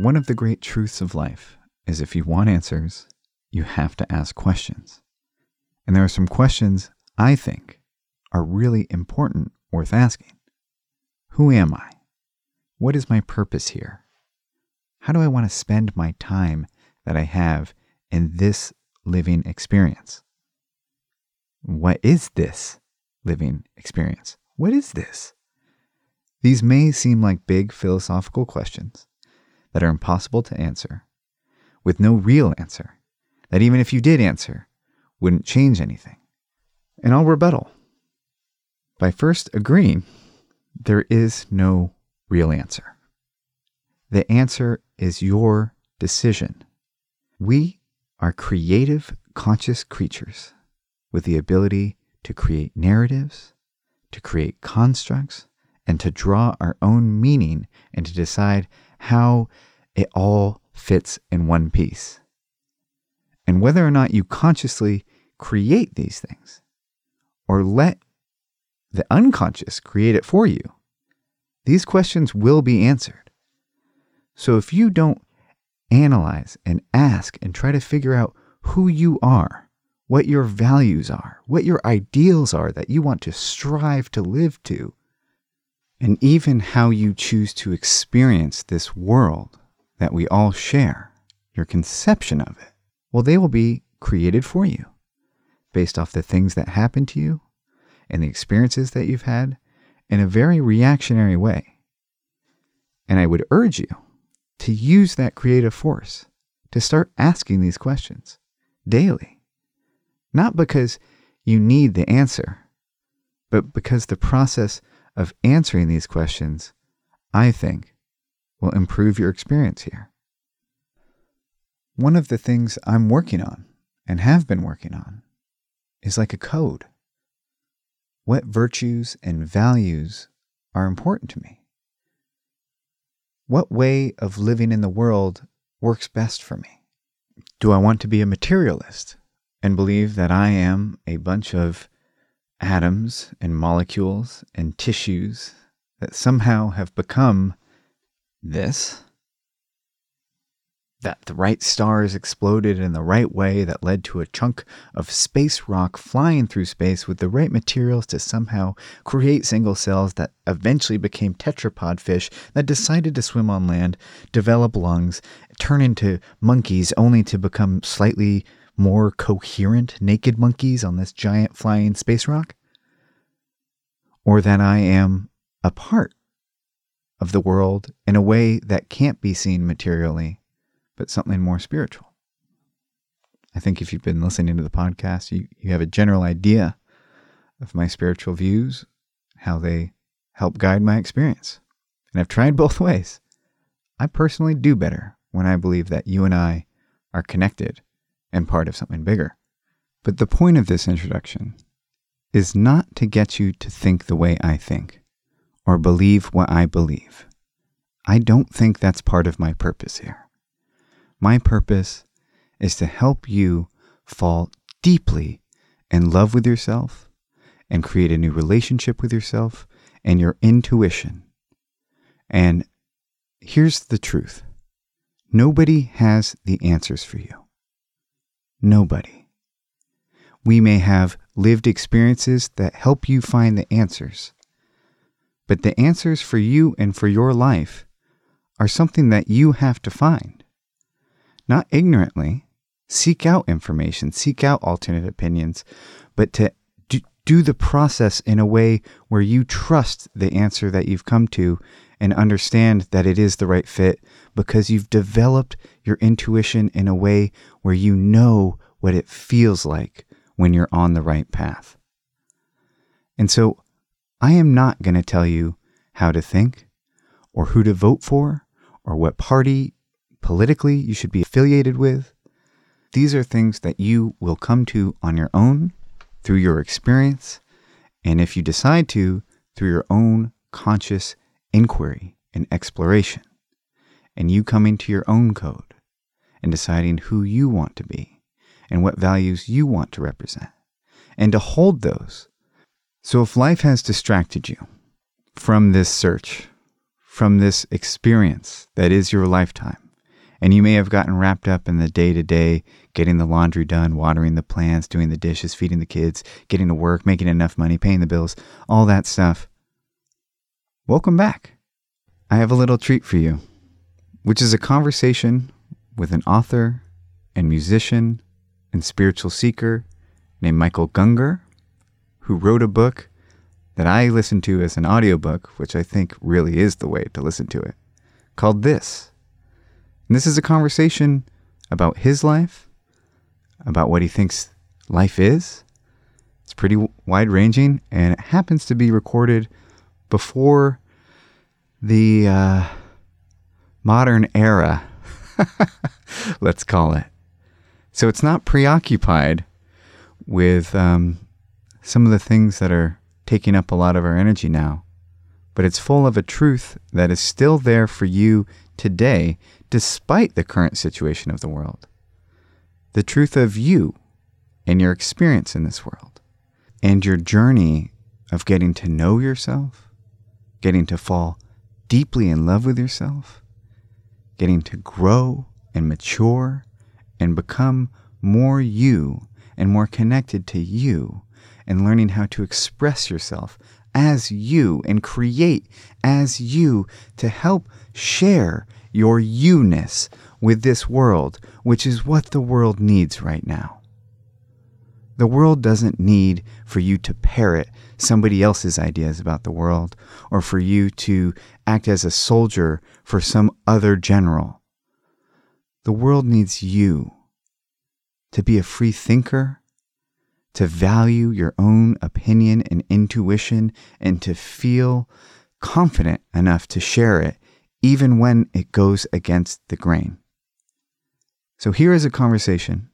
One of the great truths of life is if you want answers, you have to ask questions. And there are some questions I think are really important, worth asking. Who am I? What is my purpose here? How do I want to spend my time that I have in this living experience? What is this living experience? What is this? These may seem like big philosophical questions that are impossible to answer, with no real answer, that even if you did answer, wouldn't change anything. And I'll rebuttal by first agreeing there is no real answer. The answer is your decision. We are creative, conscious creatures with the ability to create narratives, to create constructs, and to draw our own meaning and to decide how it all fits in one piece. And whether or not you consciously create these things or let the unconscious create it for you, these questions will be answered. So if you don't analyze and ask and try to figure out who you are, what your values are, what your ideals are that you want to strive to live to, and even how you choose to experience this world that we all share, your conception of it, well, they will be created for you based off the things that happen to you and the experiences that you've had in a very reactionary way. And I would urge you to use that creative force to start asking these questions daily. Not because you need the answer, but because the process of answering these questions, I think, will improve your experience here. One of the things I'm working on and have been working on is like a code. What virtues and values are important to me? What way of living in the world works best for me? Do I want to be a materialist and believe that I am a bunch of atoms and molecules and tissues that somehow have become this? that the right stars exploded in the right way that led to a chunk of space rock flying through space with the right materials to somehow create single cells that eventually became tetrapod fish that decided to swim on land, develop lungs, turn into monkeys only to become slightly more coherent naked monkeys on this giant flying space rock? Or that I am a part of the world in a way that can't be seen materially but something more spiritual. I think if you've been listening to the podcast, you, you have a general idea of my spiritual views, how they help guide my experience. And I've tried both ways. I personally do better when I believe that you and I are connected and part of something bigger. But the point of this introduction is not to get you to think the way I think or believe what I believe. I don't think that's part of my purpose here. My purpose is to help you fall deeply in love with yourself and create a new relationship with yourself and your intuition. And here's the truth nobody has the answers for you. Nobody. We may have lived experiences that help you find the answers, but the answers for you and for your life are something that you have to find not ignorantly. Seek out information, seek out alternate opinions, but to do the process in a way where you trust the answer that you've come to and understand that it is the right fit because you've developed your intuition in a way where you know what it feels like when you're on the right path. And so I am not going to tell you how to think or who to vote for or what party politically you should be affiliated with. These are things that you will come to on your own through your experience, and if you decide to, through your own conscious inquiry and exploration, and you coming to your own code and deciding who you want to be and what values you want to represent, and to hold those. So if life has distracted you from this search, from this experience that is your lifetime, And you may have gotten wrapped up in the day to day, getting the laundry done, watering the plants, doing the dishes, feeding the kids, getting to work, making enough money, paying the bills, all that stuff. Welcome back. I have a little treat for you, which is a conversation with an author and musician and spiritual seeker named Michael Gungor, who wrote a book that I listened to as an audiobook, which I think really is the way to listen to it, called This. And this is a conversation about his life, about what he thinks life is. It's pretty wide ranging, and it happens to be recorded before the uh, modern era, let's call it. So it's not preoccupied with um, some of the things that are taking up a lot of our energy now, but it's full of a truth that is still there for you today, despite the current situation of the world. The truth of you and your experience in this world, and your journey of getting to know yourself, getting to fall deeply in love with yourself, getting to grow and mature and become more you and more connected to you and learning how to express yourself as you and create as you to help share your you ness with this world, which is what the world needs right now. The world doesn't need for you to parrot somebody else's ideas about the world or for you to act as a soldier for some other general. The world needs you to be a free thinker, to value your own opinion and intuition, and to feel confident enough to share it even when it goes against the grain. So here is a conversation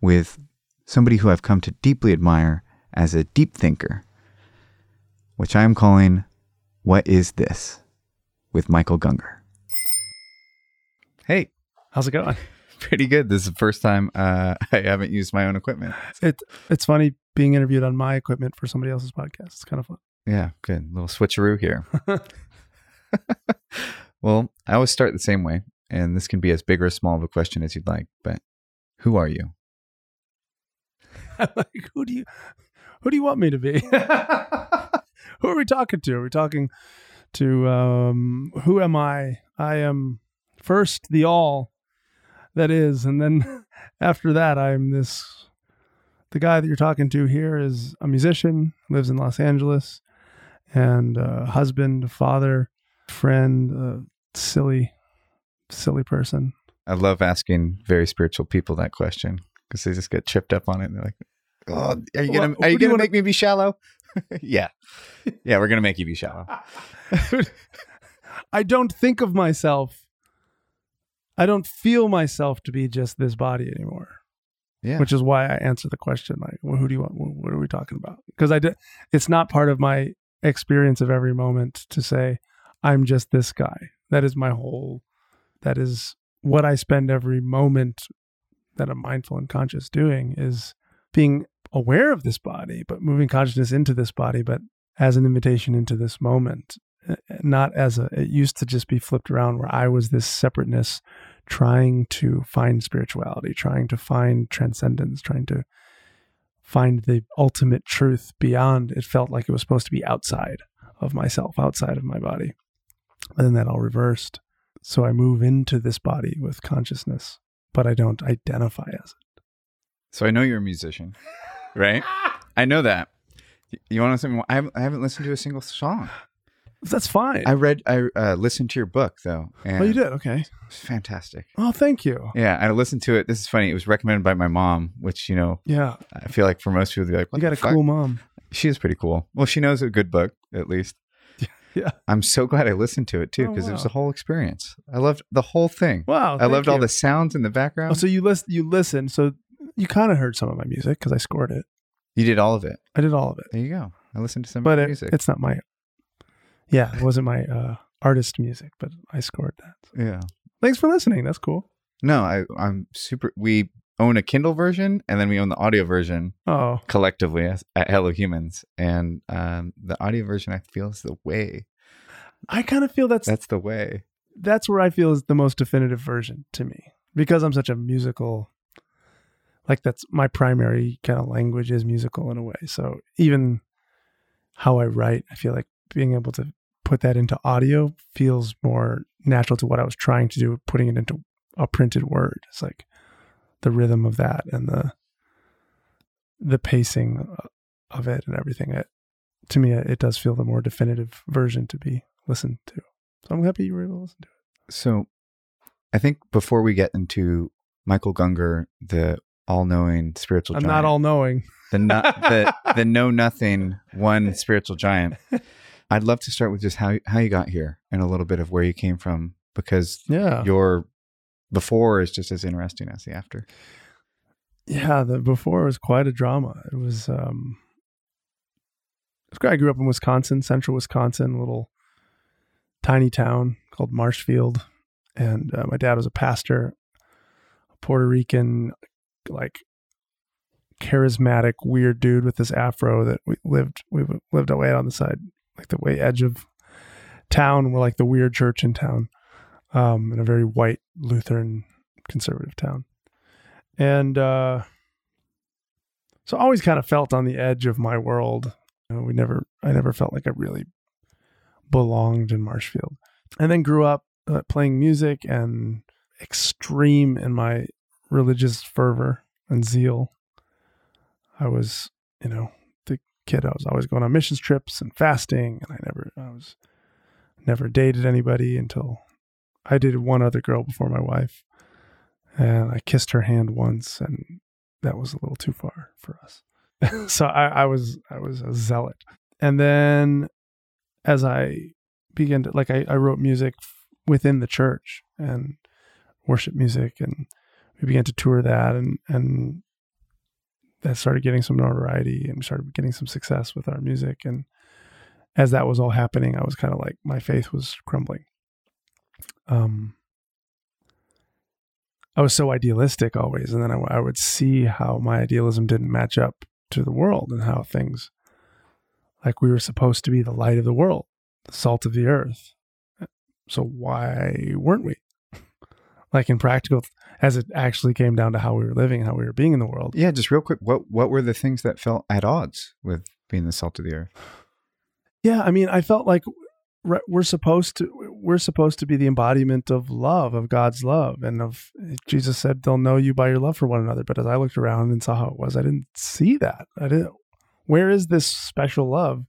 with somebody who I've come to deeply admire as a deep thinker, which I am calling What is This? with Michael Gungor. Hey, How's it going? pretty good. This is the first time uh, I haven't used my own equipment. It it's funny being interviewed on my equipment for somebody else's podcast. It's kind of fun. Yeah, good. little switcheroo here. well, I always start the same way, and this can be as big or as small of a question as you'd like, but who are you? like, who do you who do you want me to be? Who are we talking to? Are we talking to um who am I? I am first the all that is, and then after that I'm this the guy that you're talking to here is a musician, lives in Los Angeles, and uh, husband, father, friend, uh, silly, silly person. I love asking very spiritual people that question because they just get tripped up on it. And they're like, "Oh, are you gonna are you who do you gonna wanna- make me be shallow?" yeah, yeah, we're gonna make you be shallow. I don't think of myself. I don't feel myself to be just this body anymore. Yeah, which is why I answer the question like, well, "Who do you want? What are we talking about?" Because I did. It's not part of my experience of every moment to say I'm just this guy. That is my whole. That is what I spend every moment that I'm mindful and conscious doing is being aware of this body, but moving consciousness into this body, but as an invitation into this moment, uh, not as a. It used to just be flipped around where I was this separateness trying to find spirituality, trying to find transcendence, trying to find the ultimate truth beyond. It felt like it was supposed to be outside of myself, outside of my body. But then that all reversed. So I move into this body with consciousness, but I don't identify as it. so I know you're a musician, right? I know that. You want to something? I haven't, I haven't listened to a single song. That's fine. I read, I uh, listened to your book though, and oh, you did? Okay. It's fantastic. Oh, thank you. Yeah, I listened to it. This is funny. It was recommended by my mom, which you know, Yeah. I feel like for most people, they're like, "What you got a fuck?" cool mom. She is pretty cool. Well, she knows a good book at least. Yeah. I'm so glad I listened to it too Oh, because it was wow. the whole experience. I loved the whole thing. Wow. I loved all the sounds in the background. Oh, so you listen. You listen. So you kind of heard some of my music because I scored it. you did all of it. I did all of it. There you go. I listened to some but of it, music. it's not my yeah it wasn't my uh artist music but i scored that yeah. thanks for listening that's cool No, I, I'm super. We own a Kindle version and then we own the audio version oh collectively as, at Hello Humans. And um, the audio version, I feel, is the way. i kind of feel that's That's the way. that's where I feel is the most definitive version to me because I'm such a musical like that's my primary kind of language is musical in a way. So even how I write, I feel like being able to put that into audio feels more natural to what I was trying to do, putting it into a printed word. It's like the rhythm of that and the the pacing uh, of it and everything. It, to me, it does feel the more definitive version to be listened to. So I'm happy you were able to listen to it. So I think before we get into Michael Gungor, the all-knowing spiritual I'm giant, not all knowing. the, no, the the know nothing one spiritual giant. I'd love to start with just how how you got here and a little bit of where you came from because Yeah. your before is just as interesting as the after. Yeah, the before was quite a drama. It was um. I grew up in Wisconsin, central Wisconsin, a little tiny town called Marshfield. And uh, my dad was a pastor, a Puerto Rican, like charismatic, weird dude with this afro that we lived, we lived away on the side, like the way edge of town. We're like the weird church in town, um, in a very white Lutheran conservative town and uh, so I always kind of felt on the edge of my world. You know, we never, I never felt like I really belonged in Marshfield, and then grew up uh, playing music and extreme in my religious fervor and zeal. I was, you know, the kid. I was always going on missions trips and fasting, and I never, I was never dated anybody until I dated one other girl before my wife and I kissed her hand once, and that was a little too far for us. so I, I was I was a zealot, and then as I began to like I, I wrote music within the church and worship music, and we began to tour that, and and that started getting some notoriety, and started getting some success with our music, and as that was all happening, I was kind of like my faith was crumbling. Um, I was so idealistic always, and then I, I would see how my idealism didn't match up to the world and how things, like we were supposed to be the light of the world, the salt of the earth. So why weren't we? like in practical, as it actually came down to how we were living, how we were being in the world. Yeah, just real quick, what what were the things that felt at odds with being the salt of the earth? Yeah, I mean, I felt like we're supposed to we're supposed to be the embodiment of love of god's love and of jesus said they'll know you by your love for one another but as i looked around and saw how it was i didn't see that i didn't where is this special love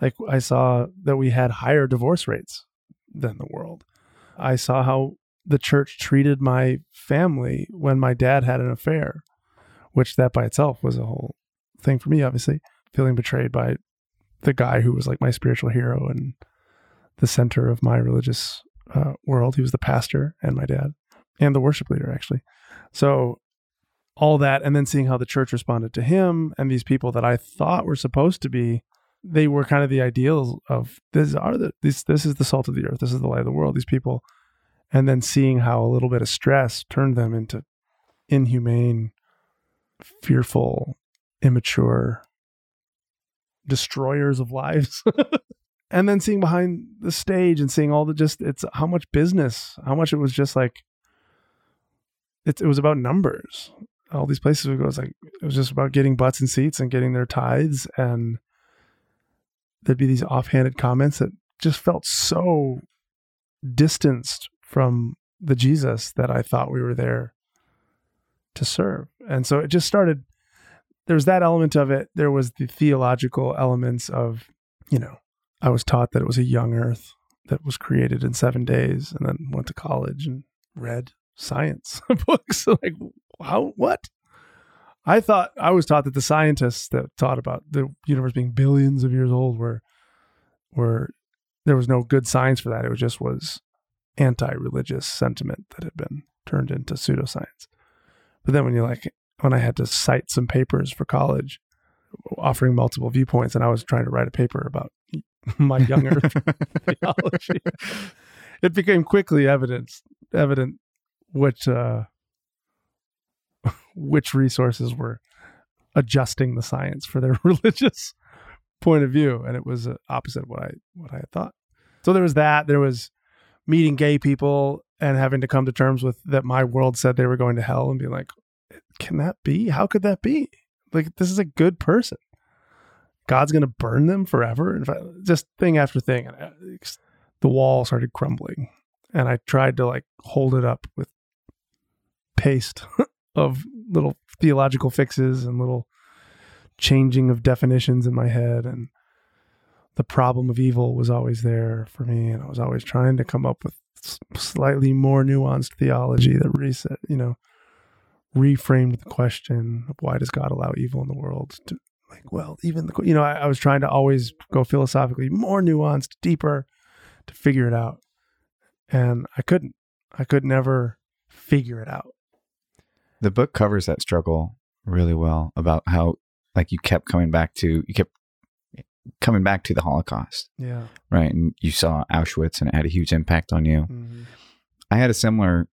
like i saw that we had higher divorce rates than the world i saw how the church treated my family when my dad had an affair which that by itself was a whole thing for me obviously feeling betrayed by the guy who was like my spiritual hero and the center of my religious uh, world. He was the pastor and my dad and the worship leader, actually. So all that, and then seeing how the church responded to him and these people that I thought were supposed to be, they were kind of the ideals of this are the this this is the salt of the earth, this is the light of the world. These people, and then seeing how a little bit of stress turned them into inhumane, fearful, immature destroyers of lives. and then seeing behind the stage and seeing all the just it's how much business how much it was just like it, it was about numbers all these places we go like it was just about getting butts and seats and getting their tithes and there'd be these offhanded comments that just felt so distanced from the jesus that i thought we were there to serve and so it just started there was that element of it there was the theological elements of you know I was taught that it was a young Earth that was created in seven days, and then went to college and read science books. like, how? What? I thought I was taught that the scientists that taught about the universe being billions of years old were were there was no good science for that. It was just was anti-religious sentiment that had been turned into pseudoscience. But then when you like when I had to cite some papers for college offering multiple viewpoints and I was trying to write a paper about my young earth theology. It became quickly evident evident which uh, which resources were adjusting the science for their religious point of view, and it was uh, opposite what I what I had thought. So there was that. There was meeting gay people and having to come to terms with that my world said they were going to hell and being like, can that be? How could that be? Like, this is a good person. God's going to burn them forever. And just thing after thing. Uh, the wall started crumbling. And I tried to like hold it up with paste of little theological fixes and little changing of definitions in my head. And the problem of evil was always there for me. And I was always trying to come up with slightly more nuanced theology that reset, you know, reframed the question of why does God allow evil in the world to like, well, even the, you know, I, I was trying to always go philosophically more nuanced, deeper to figure it out. And I couldn't, I could never figure it out. The book covers that struggle really well about how like you kept coming back to, you kept coming back to the Holocaust. Yeah. Right. And you saw Auschwitz and it had a huge impact on you. Mm-hmm. I had a similar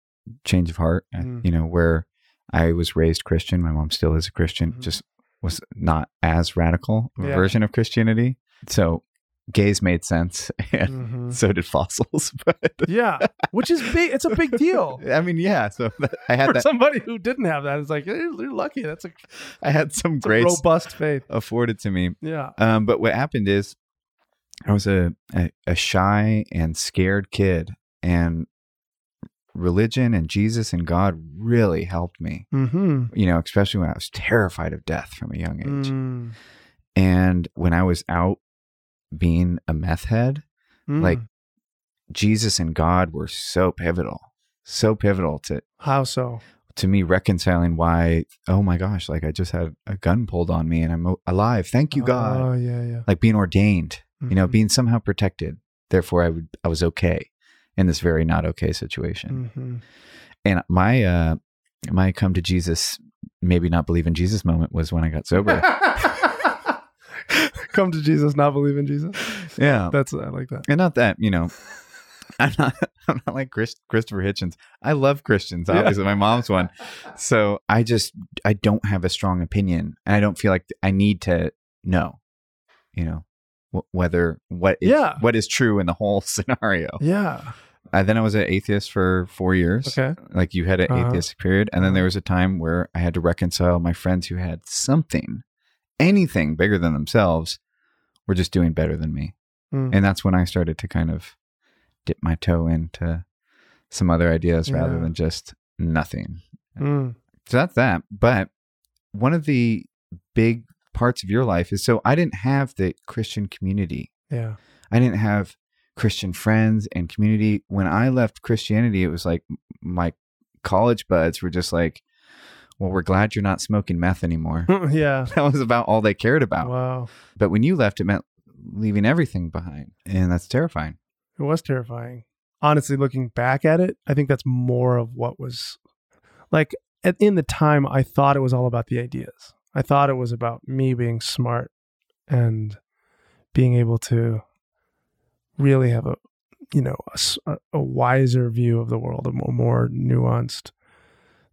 change of heart, mm. you know, where I was raised Christian. My mom still is a Christian, mm-hmm. just was not as radical yeah. version of Christianity. So gays made sense and mm-hmm. so did fossils but yeah which is big it's a big deal i mean yeah so that, i had For that somebody who didn't have that it's like you're lucky that's a i had some great robust faith afforded to me yeah um but what happened is i was a, a, a shy and scared kid and religion and jesus and god really helped me mm-hmm. you know especially when i was terrified of death from a young age mm. and when i was out being a meth head, mm. like Jesus and God were so pivotal, so pivotal to how so to me reconciling why oh my gosh like I just had a gun pulled on me and I'm alive thank you God oh yeah yeah like being ordained mm-hmm. you know mm-hmm. being somehow protected therefore I would I was okay in this very not okay situation mm-hmm. and my uh my come to Jesus maybe not believe in Jesus moment was when I got sober come to Jesus, not believe in Jesus. Yeah, that's I like that. And not that you know, I'm not I'm not like Chris, Christopher Hitchens. I love Christians. Obviously, yeah. my mom's one. So I just I don't have a strong opinion, and I don't feel like I need to know. You know, wh- whether what is, yeah. what is true in the whole scenario. Yeah. Uh, then I was an atheist for four years. Okay. Like you had an uh-huh. atheist period. And then there was a time where I had to reconcile my friends who had something, anything bigger than themselves were just doing better than me. Mm. And that's when I started to kind of dip my toe into some other ideas yeah. rather than just nothing. Mm. So that's that. But one of the big parts of your life is so I didn't have the Christian community. Yeah. I didn't have Christian friends and community. When I left Christianity, it was like my college buds were just like, well, we're glad you're not smoking meth anymore. yeah. That was about all they cared about. Wow. But when you left, it meant leaving everything behind. And that's terrifying. It was terrifying. Honestly, looking back at it, I think that's more of what was like at, in the time, I thought it was all about the ideas. I thought it was about me being smart and being able to really have a, you know, a, a wiser view of the world, a more, more nuanced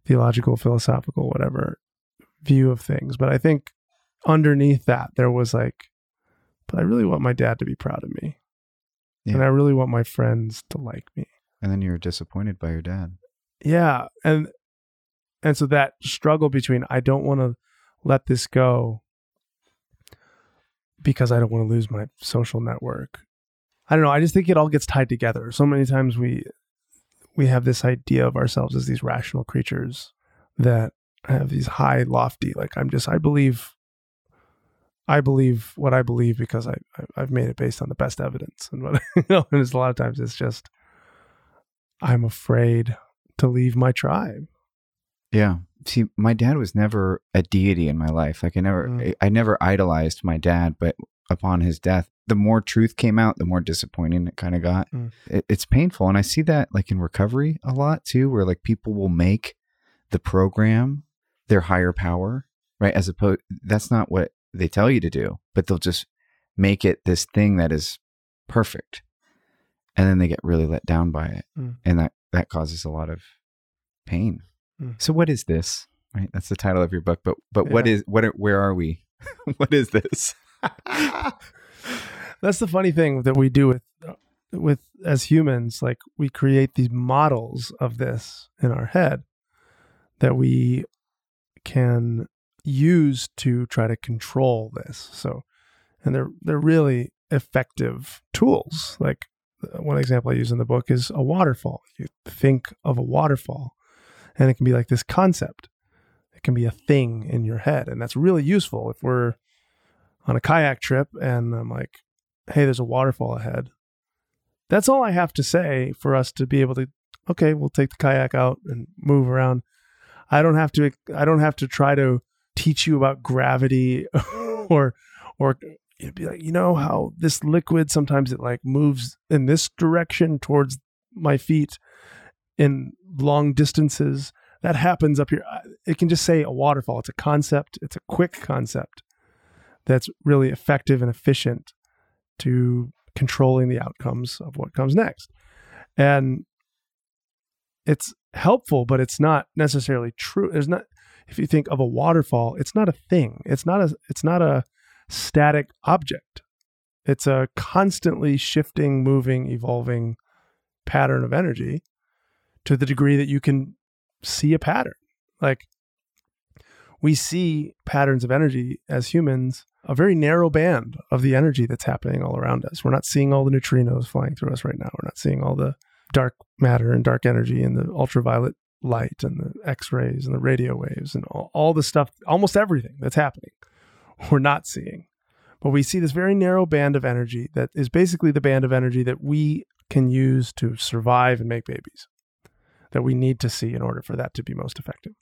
theological, philosophical, whatever view of things. But I think underneath that, there was like, but I really want my dad to be proud of me. Yeah. And I really want my friends to like me. And then you're disappointed by your dad. Yeah. And, and so that struggle between, I don't want to let this go because I don't want to lose my social network. I don't know. I just think it all gets tied together. So many times we we have this idea of ourselves as these rational creatures that have these high lofty like i'm just i believe i believe what i believe because i, I have made it based on the best evidence. And what you know and it's a lot of times it's just i'm afraid to leave my tribe. Yeah. See my dad was never a deity in my life. Like i never mm. I, I never idolized my dad but upon his death the more truth came out, the more disappointing it kind of got. Mm. It, it's painful. And I see that like in recovery a lot too, where like people will make the program their higher power, right? As opposed, that's not what they tell you to do, but they'll just make it this thing that is perfect. And then they get really let down by it. Mm. And that, that causes a lot of pain. Mm. So what is this? Right. That's the title of your book. But, but yeah. what is, what, are, where are we? what is this? That's the funny thing that we do with with as humans, like we create these models of this in our head that we can use to try to control this. So, and they're they're really effective tools. Like uh, one example I use in the book is a waterfall. You think of a waterfall, and it can be like this concept. It can be a thing in your head, and that's really useful if we're on a kayak trip and I'm like, "Hey, there's a waterfall ahead." That's all I have to say for us to be able to. Okay, we'll take the kayak out and move around. I don't have to. I don't have to try to teach you about gravity or or you'd be like, you know how this liquid sometimes it like moves in this direction towards my feet in long distances. That happens up here. It can just say a waterfall. It's a concept. It's a quick concept that's really effective and efficient to controlling the outcomes of what comes next. And it's helpful, but it's not necessarily true. There's not if you think of a waterfall, it's not a thing. It's not a it's not a static object. It's a constantly shifting, moving, evolving pattern of energy to the degree that you can see a pattern. Like we see patterns of energy as humans, a very narrow band of the energy that's happening all around us. We're not seeing all the neutrinos flying through us right now. We're not seeing all the dark matter and dark energy and the ultraviolet light and the x-rays and the radio waves and all, all the stuff almost everything that's happening we're not seeing but we see this very narrow band of energy that is basically the band of energy that we can use to survive and make babies that we need to see in order for that to be most effective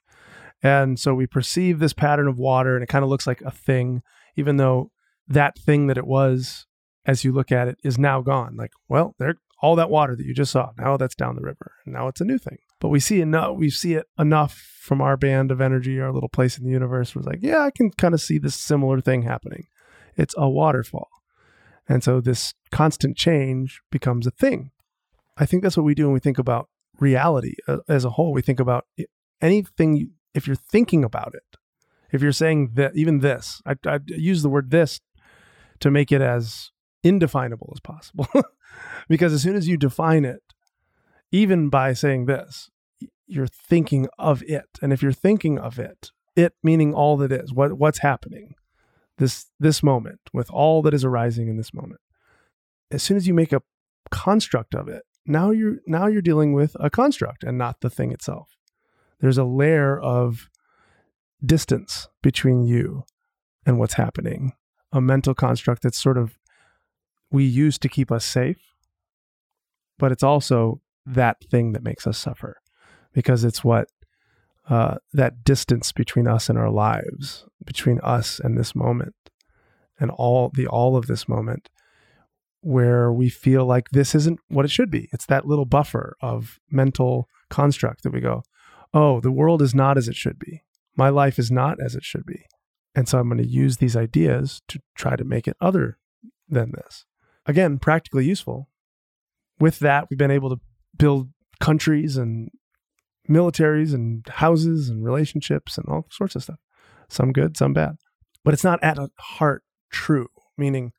and so we perceive this pattern of water and it kind of looks like a thing even though that thing that it was as you look at it is now gone. Like well there all that water that you just saw now that's down the river and now it's a new thing. But we see enough we see it enough from our band of energy our little place in the universe was like yeah i can kind of see this similar thing happening. It's a waterfall. And so this constant change becomes a thing. I think that's what we do when we think about reality uh, as a whole. We think about anything if you're thinking about it if you're saying that even this I, I use the word this to make it as indefinable as possible because as soon as you define it even by saying this, you're thinking of it. And if you're thinking of it, it meaning all that is, what what's happening, this this moment, with all that is arising in this moment. As soon as you make a construct of it, now you're now you're dealing with a construct and not the thing itself. There's a layer of distance between you and what's happening, a mental construct that's sort of we use to keep us safe, but it's also that thing that makes us suffer because it's what uh, that distance between us and our lives, between us and this moment, and all the all of this moment, where we feel like this isn't what it should be. It's that little buffer of mental construct that we go, oh, the world is not as it should be. My life is not as it should be. And so I'm going to use these ideas to try to make it other than this. Again, practically useful. With that, we've been able to build countries and militaries and houses and relationships and all sorts of stuff. Some good, some bad. But it's not at heart true, meaning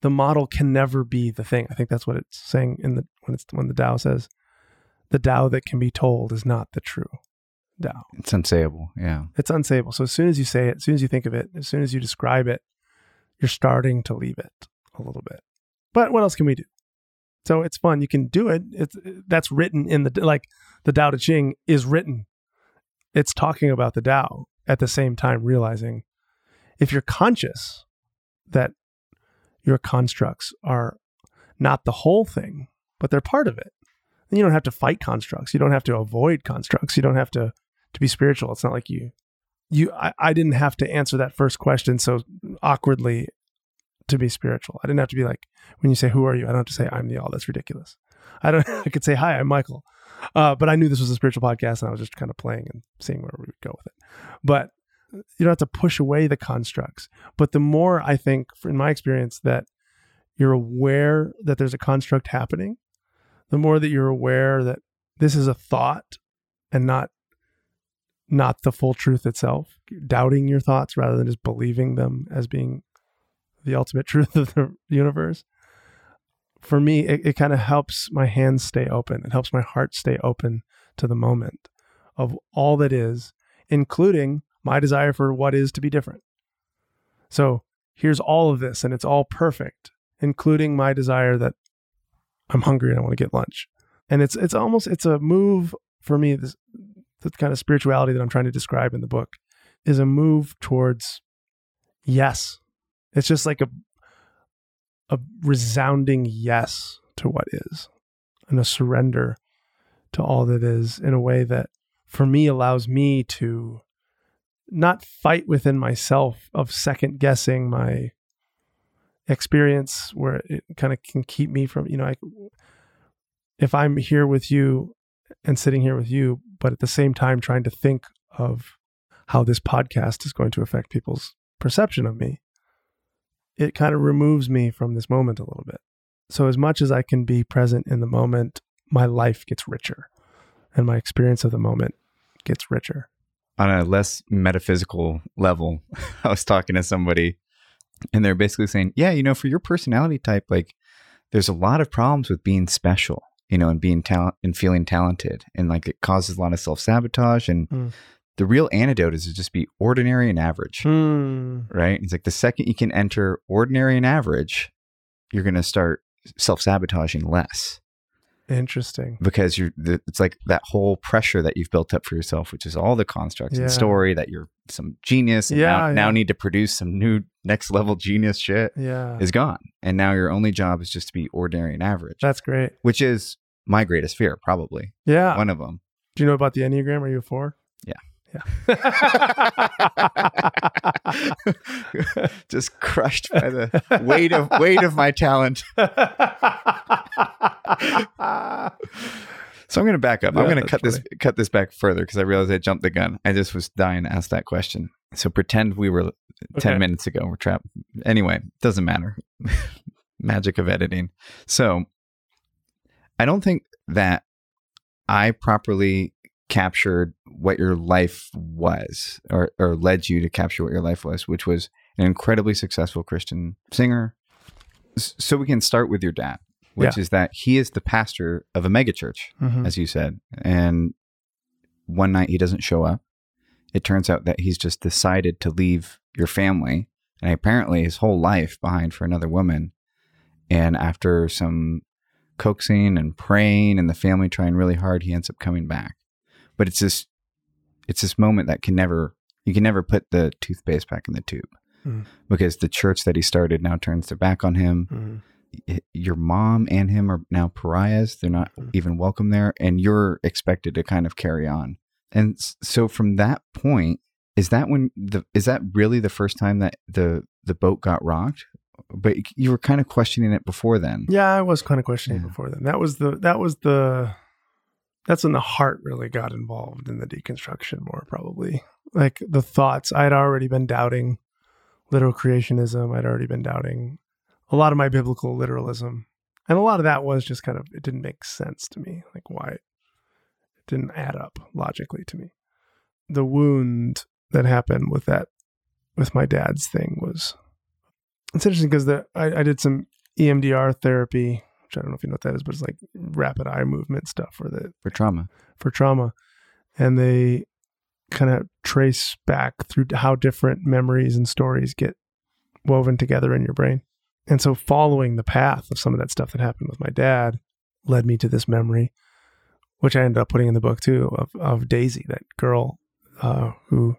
the model can never be the thing. I think that's what it's saying in the when it's when the Tao says the Tao that can be told is not the true Tao. It's unsayable. Yeah. It's unsayable. So as soon as you say it, as soon as you think of it, as soon as you describe it, you're starting to leave it a little bit. But what else can we do? So it's fun. You can do it. It's that's written in the like the Tao Te Ching is written. It's talking about the Tao at the same time realizing if you're conscious that your constructs are not the whole thing, but they're part of it. Then you don't have to fight constructs. You don't have to avoid constructs. You don't have to to be spiritual. It's not like you you I, I didn't have to answer that first question so awkwardly to be spiritual. I didn't have to be like when you say who are you, I don't have to say I'm the all. That's ridiculous. I don't. I could say hi, I'm Michael, uh, but I knew this was a spiritual podcast, and I was just kind of playing and seeing where we would go with it. But you don't have to push away the constructs. But the more I think, in my experience, that you're aware that there's a construct happening, the more that you're aware that this is a thought and not not the full truth itself, doubting your thoughts rather than just believing them as being the ultimate truth of the universe, for me, it, it kind of helps my hands stay open. It helps my heart stay open to the moment of all that is, including my desire for what is to be different. So here's all of this, and it's all perfect, including my desire that I'm hungry and I want to get lunch. And it's it's almost it's a move for me. This the kind of spirituality that I'm trying to describe in the book is a move towards yes. It's just like a a resounding yes to what is and a surrender to all that is in a way that for me allows me to not fight within myself of second guessing my experience where it kind of can keep me from you know I, if i'm here with you and sitting here with you but at the same time trying to think of how this podcast is going to affect people's perception of me it kind of removes me from this moment a little bit. So as much as i can be present in the moment my life gets richer and my experience of the moment gets richer. On a less metaphysical level, I was talking to somebody and they're basically saying, yeah, you know, for your personality type, like there's a lot of problems with being special, you know, and being talent and feeling talented. And like it causes a lot of self sabotage. And Mm. the real antidote is to just be ordinary and average, Hmm. right? It's like the second you can enter ordinary and average, you're going to start self sabotaging less interesting because you're the, it's like that whole pressure that you've built up for yourself which is all the constructs Yeah. and story that you're some genius and Yeah, now, now need to produce some new next level genius shit yeah is gone and now your only job is just to be ordinary and average that's great which is my greatest fear probably yeah one of them Do you know about the Enneagram? Are you a four? Yeah. Yeah. just crushed by the weight of weight of my talent So I'm going to back up. I'm going to cut this cut this back further because I realized I jumped the gun. I just was dying to ask that question. So pretend we were 10 Okay. minutes ago. We're trapped. Anyway, doesn't matter. Magic of editing. So I don't think that I properly captured what your life was or, or led you to capture what your life was, which was an incredibly successful Christian singer. So we can start with your dad, which is that he is the pastor of a megachurch Mhm. as you said. And one night he doesn't show up. It turns out that he's just decided to leave your family and apparently his whole life behind for another woman. And after some coaxing and praying and the family trying really hard, he ends up coming back. But it's this it's this moment that can never you can never put the toothpaste back in the tube. Mm. Because the church that he started now turns their back on him y- your mom and him are now pariahs. They're not Mm. even welcome there, and you're expected to kind of carry on. And so, from that point, is that when the is that really the first time that the the boat got rocked? But you were kind of questioning it before then. Yeah, I was kind of questioning Yeah. before then. That was the that was the that's when the heart really got involved in the deconstruction more probably. Like the thoughts, I had already been doubting literal creationism. I'd already been doubting a lot of my biblical literalism. And a lot of that was just kind of it didn't make sense to me. Like why it didn't add up logically to me. The wound that happened with that with my dad's thing was it's interesting because the I, I did some EMDR therapy, which I don't know if you know what that is, but it's like rapid eye movement stuff for the For trauma, for trauma, and they kind of trace back through how different memories and stories get woven together in your brain. And so, following the path of some of that stuff that happened with my dad led me to this memory, which I ended up putting in the book too, of of Daisy, that girl uh, who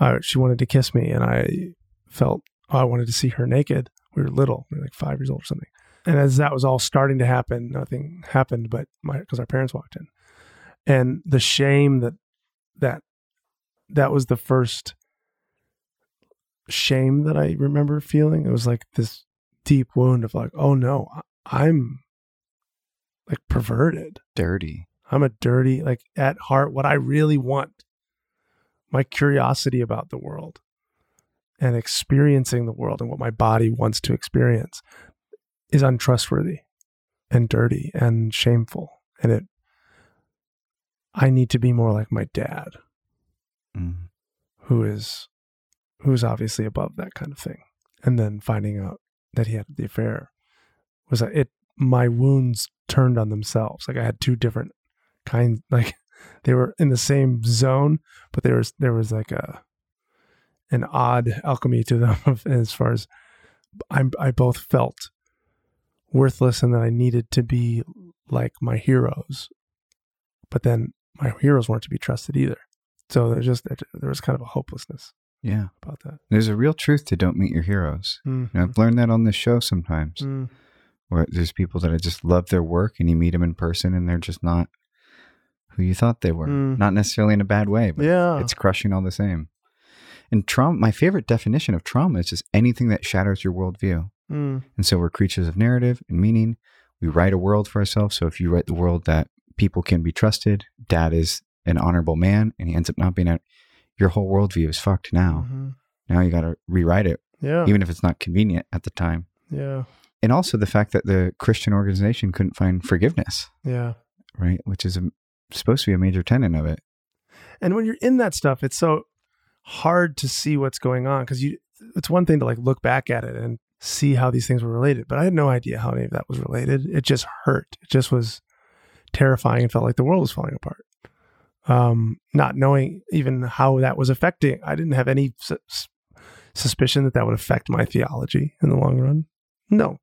uh, she wanted to kiss me, and I felt oh, I wanted to see her naked. We were little, we were like five years old or something. And as that was all starting to happen, nothing happened, but my because our parents walked in, and the shame that that that was the first shame that I remember feeling. It was like this deep wound of like, oh no, I'm like perverted. dirty. I'm a dirty, like at heart, what I really want, my curiosity about the world and experiencing the world and what my body wants to experience is untrustworthy and dirty and shameful. And it, I need to be more like my dad, Mm. who is, who's obviously above that kind of thing. And then finding out that he had the affair was that it my wounds turned on themselves. Like I had two different kinds like they were in the same zone, but there was there was like a an odd alchemy to them as far as I I both felt worthless and that I needed to be like my heroes, but then my heroes weren't to be trusted either. So there's just there was kind of a hopelessness Yeah. about that. There's a real truth to don't meet your heroes. Mm. And I've learned that on this show sometimes, Mm. where there's people that I just love their work and you meet them in person and they're just not who you thought they were. Mm. Not necessarily in a bad way, but Yeah. it's crushing all the same. And trauma, my favorite definition of trauma is just anything that shatters your worldview. Mm. And so we're creatures of narrative and meaning. We write a world for ourselves. So if you write the world that people can be trusted, dad is an honorable man, and he ends up not being a, your whole worldview is fucked now. Mhm. Now you got to rewrite it, Yeah. even if it's not convenient at the time. yeah. And also the fact that the Christian organization couldn't find forgiveness, Yeah. right? Which is a, supposed to be a major tenet of it. And when you're in that stuff, it's so hard to see what's going on because you. It's one thing to like look back at it and see how these things were related, but I had no idea how any of that was related. It just hurt. It just was terrifying and felt like the world was falling apart. Um, not knowing even how that was affecting, I didn't have any su- suspicion that that would affect my theology in the long run. No,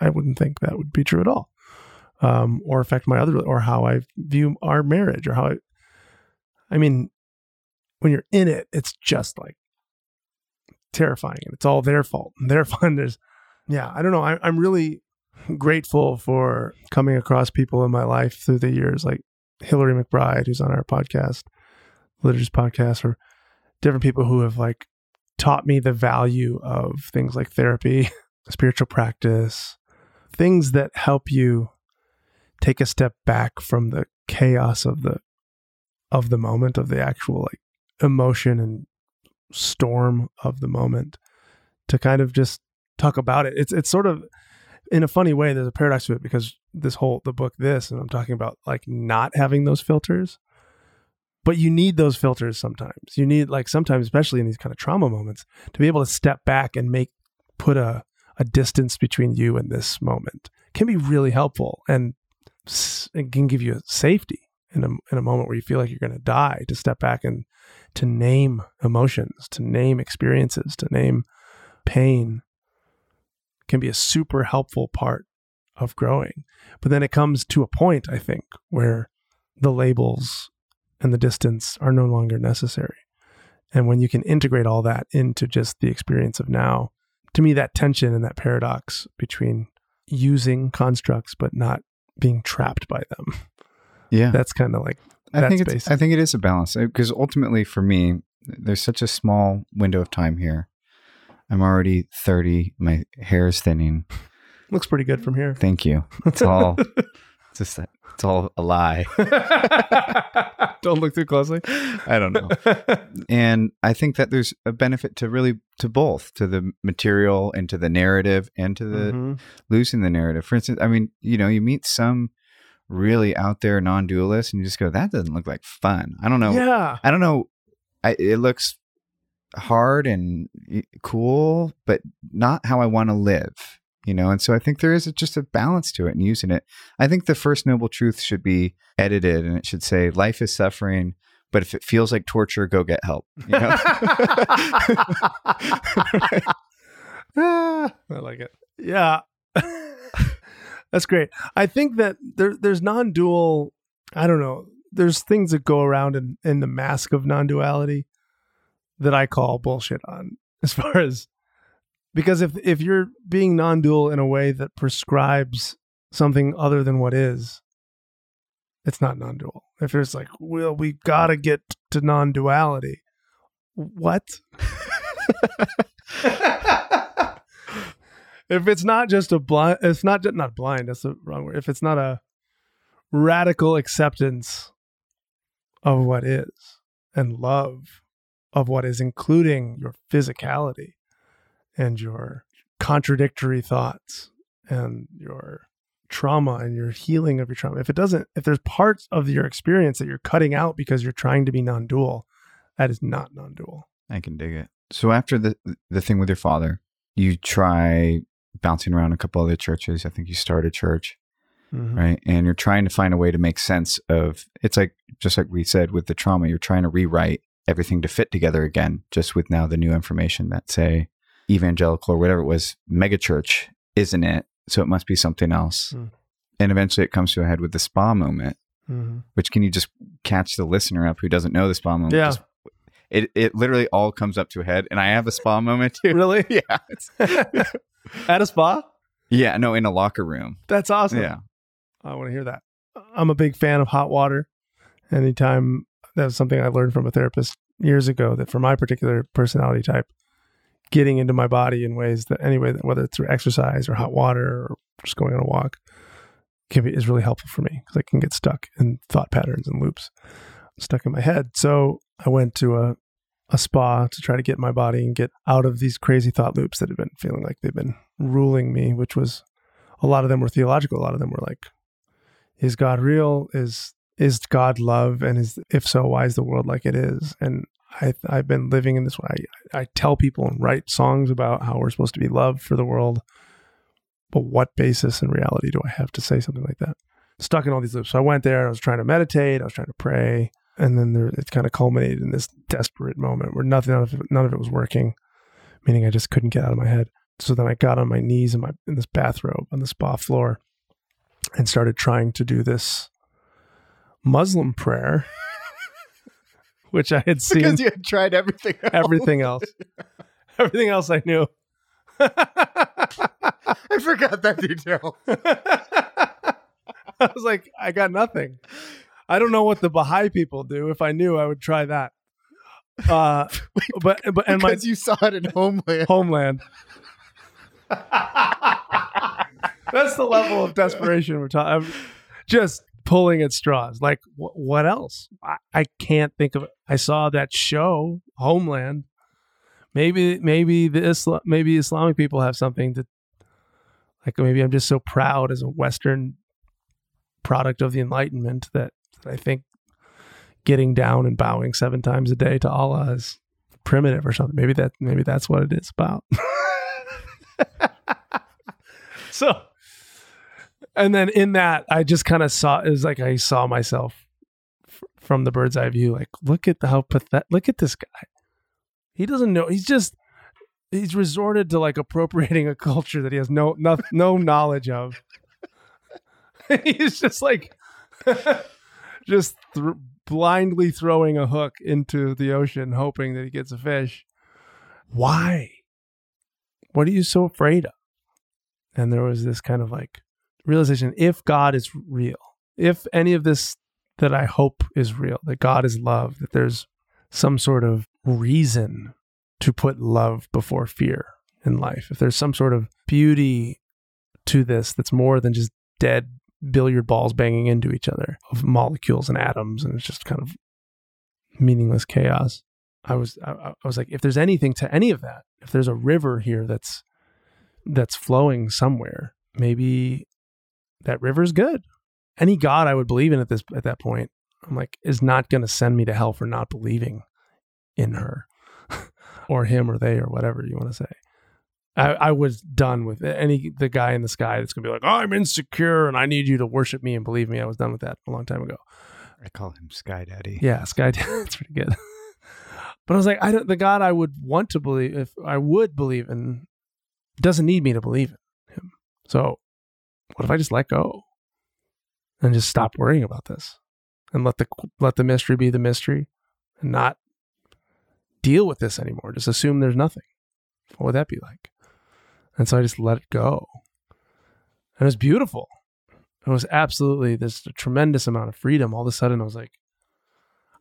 I wouldn't think that would be true at all, um, or affect my other, or how I view our marriage, or how I. I mean, when you're in it, it's just like terrifying, and it's all their fault and their fun. There's, yeah, I don't know. I, I'm really grateful for coming across people in my life through the years, like Hillary McBride, who's on our podcast, Liturgist podcast, or different people who have like taught me the value of things like therapy, spiritual practice, things that help you take a step back from the chaos of the of the moment of the actual like emotion and storm of the moment to kind of just talk about it. It's it's sort of in a funny way, there's a paradox to it because this whole the book this and I'm talking about like not having those filters. But you need those filters sometimes. You need like sometimes, especially in these kind of trauma moments, to be able to step back and make put a a distance between you and this moment can be really helpful and it can give you a safety in a in a moment where you feel like you're going to die to step back and to name emotions, to name experiences, to name pain can be a super helpful part of growing. But then it comes to a point, I think, where the labels and the distance are no longer necessary. And when you can integrate all that into just the experience of now, to me, that tension and that paradox between using constructs but not being trapped by them, Yeah. that's kind of like, I think it's. I think it is a balance because ultimately for me, there's such a small window of time here. I'm already 30. My hair is thinning. looks pretty good from here. Thank you. It's all it's just a- it's all a lie. Don't look too closely. I don't know. And I think that there's a benefit to really to both, to the material and to the narrative and to the Mhm. losing the narrative. For instance, I mean, you know, you meet some really out there non-dualists and you just go, that doesn't look like fun. I don't know. Yeah. I don't know. I, it looks hard and cool, but not how I want to live, you know? And so I think there is a, just a balance to it and using it. I think the first noble truth should be edited and it should say, life is suffering, but if it feels like torture, go get help. You know? Ah, I like it. Yeah. That's great. I think that there there's non-dual, I don't know, there's things that go around in, in the mask of non-duality that I call bullshit on as far as because if if you're being non-dual in a way that prescribes something other than what is, it's not non-dual. If it's like, well, we gotta get to non-duality. What? if it's not just a blind, it's not just not blind. That's the wrong word. If it's not a radical acceptance of what is and love of what is, including your physicality and your contradictory thoughts and your trauma and your healing of your trauma. If it doesn't, if there's parts of your experience that you're cutting out because you're trying to be non-dual, that is not non-dual. I can dig it. So after the the thing with your father, you try bouncing around a couple other churches. I think you start a church, Mhm. right? And you're trying to find a way to make sense of it's like just like we said with the trauma, you're trying to rewrite everything to fit together again, just with now the new information that say evangelical or whatever it was, megachurch isn't it? So it must be something else. Mm. And eventually it comes to a head with the spa moment, Mhm. which can you just catch the listener up who doesn't know the spa moment? Yeah. Just- it, it literally all comes up to a head. And I have a spa moment too. Really? yeah. At a spa? yeah. No, in a locker room. That's awesome. Yeah. I want to hear that. I'm a big fan of hot water. Anytime that was something I learned from a therapist years ago that for my particular personality type, getting into my body in ways that anyway, whether it's through exercise or hot water or just going on a walk, can be, is really helpful for me because I can get stuck in thought patterns and loops stuck in my head. So I went to a, a spa to try to get my body and get out of these crazy thought loops that had been feeling like they've been ruling me, which was a lot of them were theological. A lot of them were like, is God real? Is is God love? And is if so, why is the world like it is? And I I've been living in this way. I, I tell people and write songs about how we're supposed to be loved for the world, but what basis in reality do I have to say something like that? Stuck in all these loops. So I went there. I was trying to meditate. I was trying to pray, and then there, it kind of culminated in this desperate moment where nothing none of it, none of it was working, meaning I just couldn't get out of my head. So then I got on my knees in my in this bathrobe on the spa floor and started trying to do this Muslim prayer, which I had seen Because you had tried everything. else. everything else. Everything else I knew. I forgot that detail. I was like, I got nothing. I don't know what the Baha'i people do. If I knew, I would try that. Uh, but but and my Because you saw it in Homeland. homeland. That's the level of desperation we're talking. Just pulling at straws. Like wh- what else? I, I can't think of. it. I saw that show, Homeland. Maybe maybe the Islam, maybe Islamic people have something to. Like maybe I'm just so proud as a Western product of the Enlightenment that, that I think getting down and bowing seven times a day to Allah is primitive or something. Maybe that maybe that's what it is about. so and then in that I just kind of saw it was like I saw myself f- from the bird's eye view like look at the, how pathetic look at this guy. He doesn't know he's just he's resorted to like appropriating a culture that he has no no, no knowledge of. he's just like just th- blindly throwing a hook into the ocean, hoping that he gets a fish. Why? What are you so afraid of? And there was this kind of like realization if God is real, if any of this that I hope is real, that God is love, that there's some sort of reason to put love before fear in life, if there's some sort of beauty to this that's more than just dead billiard balls banging into each other of molecules and atoms and it's just kind of meaningless chaos. I was I, I was like if there's anything to any of that if there's a river here that's that's flowing somewhere maybe that river's good. Any god i would believe in at this at that point i'm like is not going to send me to hell for not believing in her or him or they or whatever you want to say I, I was done with any the guy in the sky that's gonna be like, I'm insecure and I need you to worship me and believe me. I was done with that a long time ago. I call him Sky Daddy. Yeah, Sky Daddy. that's pretty good. but I was like, I don't the God I would want to believe if I would believe in doesn't need me to believe in him. So what if I just let go and just stop worrying about this and let the let the mystery be the mystery and not deal with this anymore. Just assume there's nothing. What would that be like? And so I just let it go. And it was beautiful. It was absolutely this tremendous amount of freedom. All of a sudden I was like,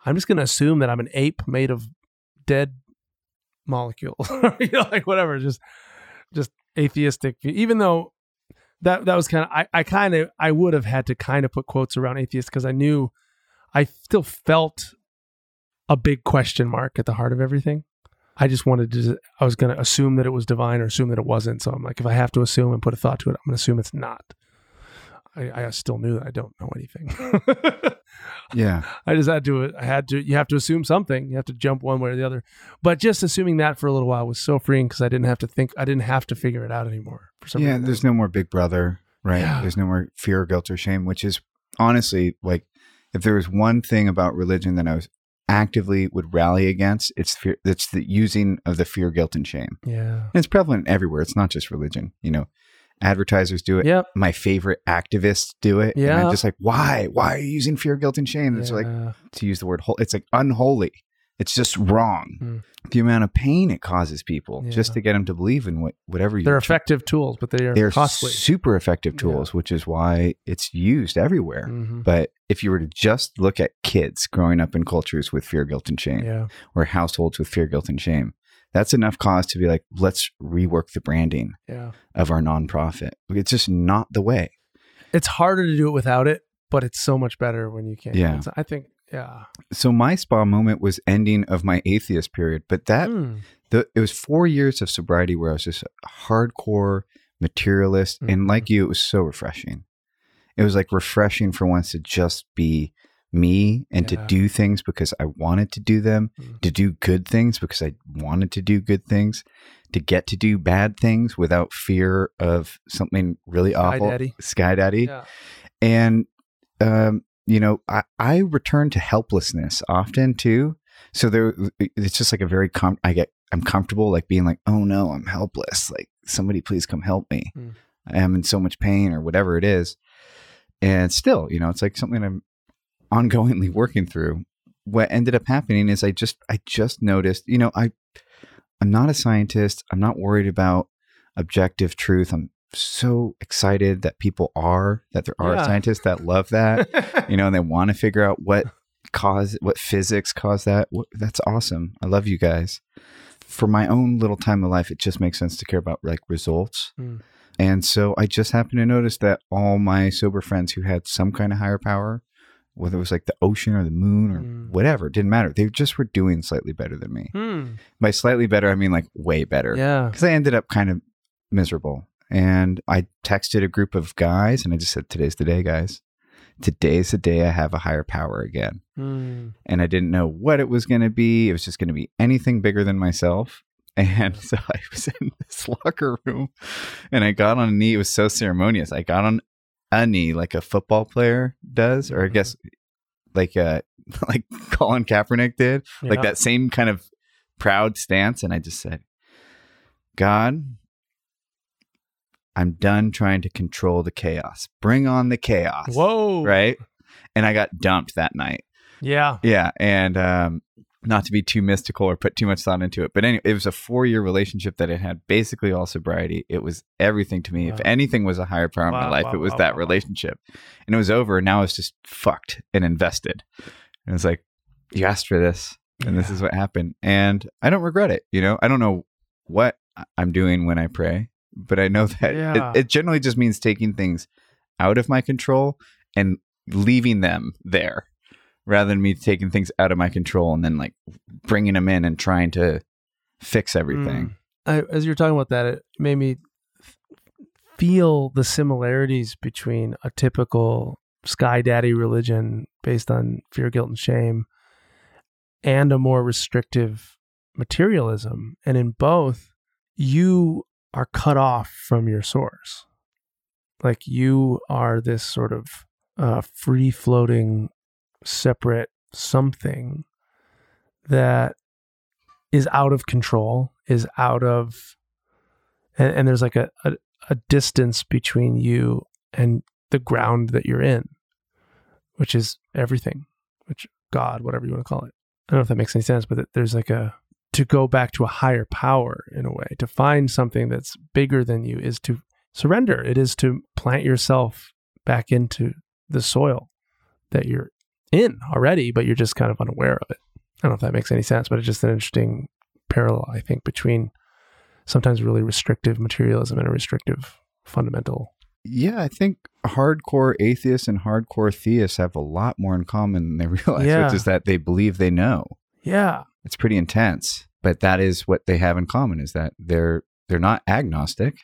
I'm just gonna assume that I'm an ape made of dead molecules. you know, like whatever, just just atheistic. Even though that that was kind of I, I kind of I would have had to kind of put quotes around atheist because I knew I still felt a big question mark at the heart of everything. I just wanted to, I was going to assume that it was divine or assume that it wasn't. So I'm like, if I have to assume and put a thought to it, I'm going to assume it's not. I, I still knew that I don't know anything. Yeah. I just had to. I had to. You have to assume something. You have to jump one way or the other. But just assuming that for a little while was so freeing because I didn't have to think. I didn't have to figure it out anymore. For some Yeah. reason. There's no more big brother, right? Yeah. There's no more fear, guilt, or shame, which is honestly like if there was one thing about religion that I was actively would rally against, it's fear, it's the using of the fear, guilt, and shame. Yeah. And it's prevalent everywhere. It's not just religion. You know, advertisers do it. Yep. My favorite activists do it. Yeah. And I'm just like, why? Why are you using fear, guilt, and shame? It's like to use the word whole. It's like unholy. It's just wrong. Mm. The amount of pain it causes people just to get them to believe in what whatever you they're effective tools, but they are They're costly. super effective Yeah. tools, which is why it's used everywhere. Mhm. But if you were to just look at kids growing up in cultures with fear, guilt, and shame, Yeah. or households with fear, guilt, and shame, that's enough cause to be like, let's rework the branding Yeah. of our nonprofit. It's just not the way. It's harder to do it without it, but it's so much better when you can. Yeah. It's- I think. Yeah. So my spa moment was ending of my atheist period, but that Mm. the, it was four years of sobriety where I was just a hardcore materialist, Mhm. and like you, it was so refreshing. It was like refreshing for once to just be me and Yeah. to do things because I wanted to do them, Mhm. to do good things because I wanted to do good things, to get to do bad things without fear of something really Sky awful. Daddy. Sky Daddy. Yeah. And, um, you know, I, I return to helplessness often too. So there, it's just like a very, com- I get, I'm comfortable like being like, oh no, I'm helpless. Like somebody please come help me. Mm. I am in so much pain or whatever it is. And still, you know, it's like something I'm ongoingly working through. What ended up happening is I just, I just noticed, you know, I, I'm not a scientist. I'm not worried about objective truth. I'm so excited that people are, that there are Yeah. scientists that love that, you know, and they want to figure out what cause, what physics caused that. That's awesome. I love you guys. For my own little time of life, it just makes sense to care about like results. Mm. And so I just happened to notice that all my sober friends who had some kind of higher power, whether it was like the ocean or the moon or Mm. whatever, didn't matter. They just were doing slightly better than me. Hmm. By slightly better, I mean like way better Yeah. because I ended up kind of miserable. And I texted a group of guys and I just said, Today's the day, guys. Today's the day I have a higher power again. Hmm. And I didn't know what it was going to be. It was just going to be anything bigger than myself. And so I was in this locker room and I got on a knee. It was so ceremonious. I got on a knee like a football player does, or I Mhm. guess like uh like Colin Kaepernick did like that same kind of proud stance and i just said god i'm done trying to control the chaos. Bring on the chaos. Whoa. right? And i got dumped that night. Yeah. yeah and um not to be too mystical or put too much thought into it but anyway it was a four year relationship that it had basically all sobriety. It was everything to me. If anything was a higher power in my life wow, it was wow, that wow, wow. relationship. And it was over and now it's just fucked and invested. And it's like you asked for this and this is what happened. And i don't regret it you know? I don't know what i'm doing when i pray but i know that Yeah. it, it generally just means taking things out of my control and leaving them there rather than me taking things out of my control and then like bringing them in and trying to fix everything mm. I, as you're talking about that, it made me f- feel the similarities between a typical sky daddy religion based on fear, guilt, and shame, and a more restrictive materialism. And in both, you are cut off from your source. Like you are this sort of uh, free floating, separate something that is out of control, is out of, and, and there's like a, a, a distance between you and the ground that you're in, which is everything, which God, whatever you want to call it. I don't know if that makes any sense, but there's like a, to go back to a higher power in a way, to find something that's bigger than you is to surrender. It is to plant yourself back into the soil that you're in already, but you're just kind of unaware of it. I don't know if that makes any sense, but it's just an interesting parallel, I think, between sometimes really restrictive materialism and a restrictive fundamental. yeah i think hardcore atheists and hardcore theists have a lot more in common than they realize Yeah. which is that they believe they know Yeah. It's pretty intense but that is what they have in common is that they're they're not agnostic